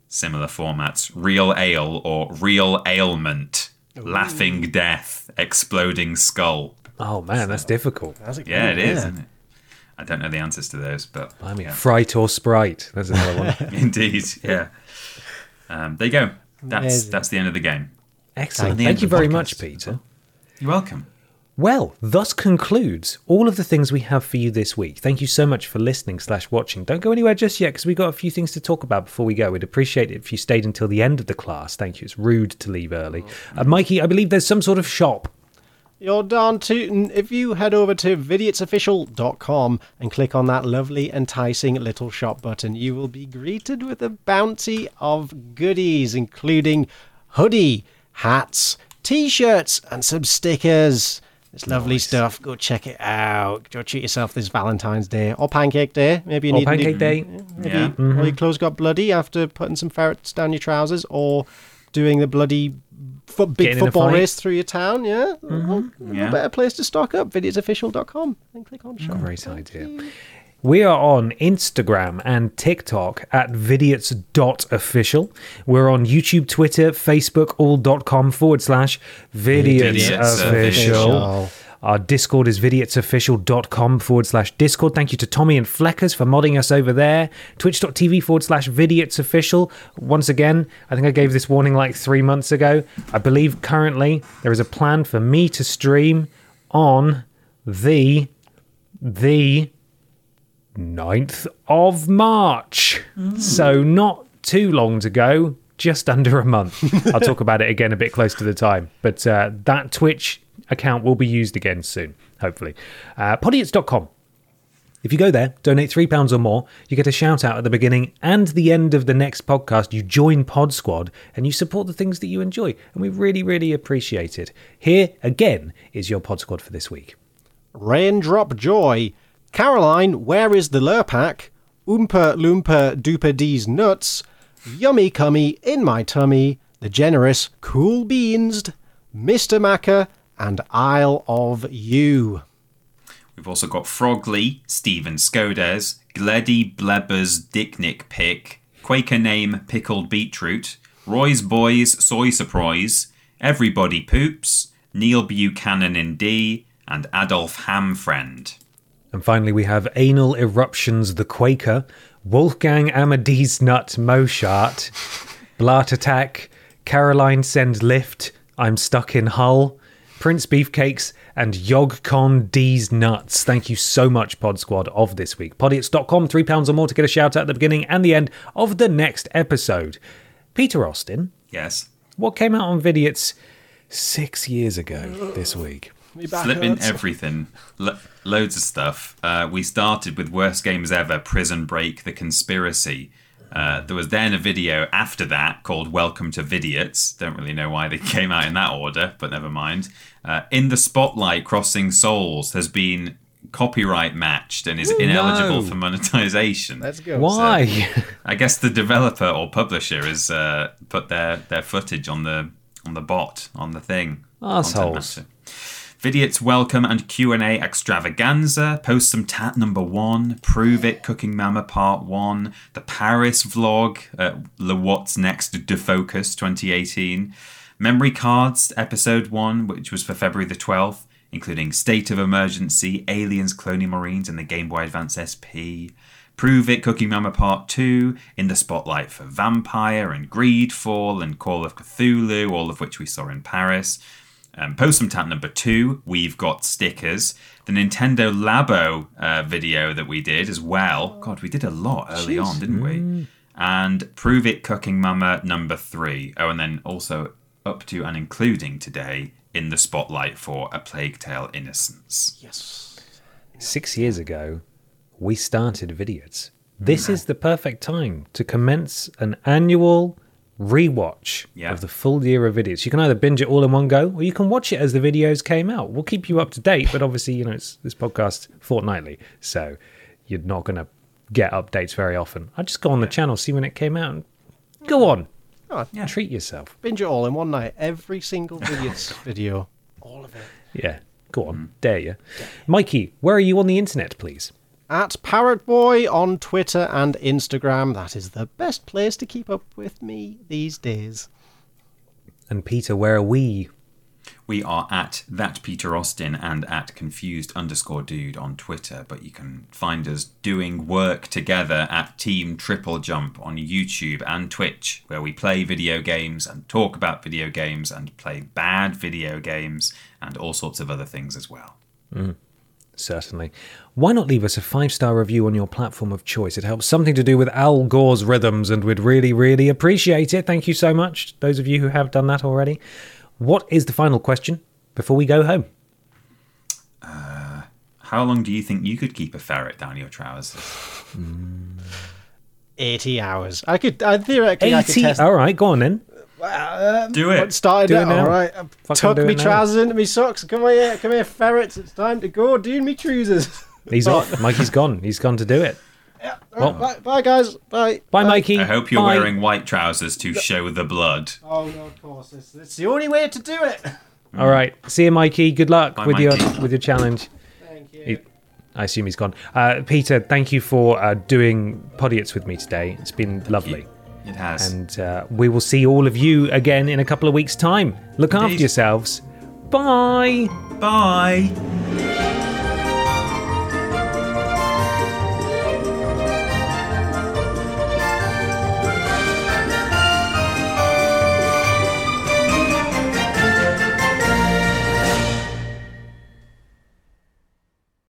similar formats. Real ale or real ailment. Laughing death, exploding skull. Oh man, that's difficult. That's a good Yeah, it one, isn't it? I don't know the answers to those, but I mean, yeah. fright or sprite. That's another one. indeed, yeah. Um, there you go. That's Amazing. that's the end of the game. Excellent. the Thank you very podcast. much, Peter. You're welcome. Well, thus concludes all of the things we have for you this week. Thank you so much for listening slash watching. Don't go anywhere just yet because we've got a few things to talk about before we go. We'd appreciate it if you stayed until the end of the class. Thank you. It's rude to leave early. Uh, Mikey, I believe there's some sort of shop. You're darn tootin'. If you head over to vidiotsofficial.com and click on that lovely, enticing little shop button, you will be greeted with a bounty of goodies, including hoodie, hats, t shirts, and some stickers. It's lovely stuff. Go check it out. Go treat yourself this Valentine's Day or Pancake Day. Maybe you Or need Pancake Day. Maybe Yeah. or your mm-hmm. clothes got bloody after putting some ferrets down your trousers or doing the bloody fo- big Getting in a football race through your town. Yeah. Mm-hmm. Well, Yeah. A better place to stock up. Vidiotsofficial.com and click on shop. Great idea. We are on Instagram and TikTok at vidiots.official. We're on YouTube, Twitter, Facebook, all.com forward slash vidiots Vidiots official. Our Discord is vidiotsofficial.com forward slash Discord. Thank you to Tommy and Fleckers for modding us over there. Twitch.tv forward slash vidiotsofficial. Once again, I think I gave this warning like three months ago. I believe currently there is a plan for me to stream on the the 9th of March. So not too long to go, just under a month. I'll talk about it again a bit close to the time. But uh, that Twitch account will be used again soon, hopefully. Uh, Podiots.com. If you go there, donate £3 or more, you get a shout out at the beginning and the end of the next podcast. You join Pod Squad and you support the things that you enjoy. And we really, really appreciate it. Here, again, is your Pod Squad for this week. Raindrop Joy. Caroline, where is the Lurpak? Oompa Loompa Duper D's nuts. Yummy Cummy in my tummy. The generous Cool Beans. Mr. Macca and Isle of You. We've also got Frogley, Stephen Skodes, Gleddy Blebbers Dicknick Pick, Quaker Name Pickled Beetroot, Roy's Boys Soy Surprise, Everybody Poops, Neil Buchanan in D, and Adolf Hamfriend. And finally, we have Anal Eruptions the Quaker, Wolfgang Amadeus Nut Moshart, Blart Attack, Caroline send lift. I'm stuck in Hull. Prince Beefcakes and YogCon D's Nuts. Thank you so much, Pod Squad, of this week. Podiots.com, £3 or more to get a shout out at the beginning and the end of the next episode. Peter Austin, Yes. what came out on Vidiots six years ago this week? Me back Flipping hurts. everything. Lo- loads of stuff. Uh, we started with Worst Games Ever Prison Break The Conspiracy. Uh, there was then a video after that called Welcome to Vidiots. Don't really know why they came out in that order, but never mind. Uh, in the Spotlight Crossing Souls has been copyright matched and is ineligible no. for monetization. Let's go. Why? I guess the developer or publisher has uh, put their, their footage on the on the bot on the thing. Arseholes. Vidiots welcome and Q&A extravaganza, post some tat number one, prove it cooking mama part one, the Paris vlog, uh, Le What's Next Defocus 2018, memory cards episode one, which was for February the 12th, including State of Emergency, Aliens, Colonial Marines, and the Game Boy Advance SP. Prove It Cooking Mama Part 2, In the Spotlight for Vampyr and Greedfall and Call of Cthulhu, all of which we saw in Paris. Um, Postum Tap number two, we've got stickers. The Nintendo Labo uh, video that we did as well. God, we did a lot early on, didn't we? And Prove It Cooking Mama number three. Oh, and then also up to and including today in the spotlight for A Plague Tale Innocence. Yes. Six years ago, we started Vidiots. This is the perfect time to commence an annual rewatch Yeah. of the full year of videos. You can either binge it all in one go, or you can watch it as the videos came out. We'll keep you up to date, but obviously, you know, it's this podcast fortnightly, so you're not going to get updates very often. I just go on the channel, see when it came out, and go on. Oh, Yeah. Treat yourself. Binge it all in one night. Every single Vidiots video. All of it. Yeah, go on. Mm. Dare you. Mikey, where are you on the internet, please? At Parrot Boy on Twitter and Instagram. That is the best place to keep up with me these days. And Peter, where are we? We are at that Peter Austin and at confused underscore dude on Twitter, but you can find us doing work together at Team Triple Jump on YouTube and Twitch, where we play video games and talk about video games and play bad video games and all sorts of other things as well. Mm. Certainly. Why not leave us a five star review on your platform of choice? It helps something to do with Al Gore's rhythms, and we'd really, really appreciate it. Thank you so much, those of you who have done that already. What is the final question before we go home? Uh, how long do you think you could keep a ferret down your trousers? 80 hours. I could, I theoretically, I could 80. test All right, go on then. Do What it. started Do it it, now. all right. I've Fucking tucked do me it now. trousers into me socks. Come here, come here, ferrets. It's time to go. Do me trousers. He's off. Mikey's gone. He's gone to do it. yeah. all right, bye, bye, guys. Bye. Bye, Mikey. I hope you're Bye. wearing white trousers to show the blood. Oh no, of course. It's, it's the only way to do it. All right. See you, Mikey. Good luck Bye, with your with your challenge. Thank you. He- I assume he's gone. Uh, Peter, thank you for uh, doing Podiots with me today. It's been lovely. It has. And uh, we will see all of you again in a couple of weeks' time. Look after yourselves. Bye. Bye.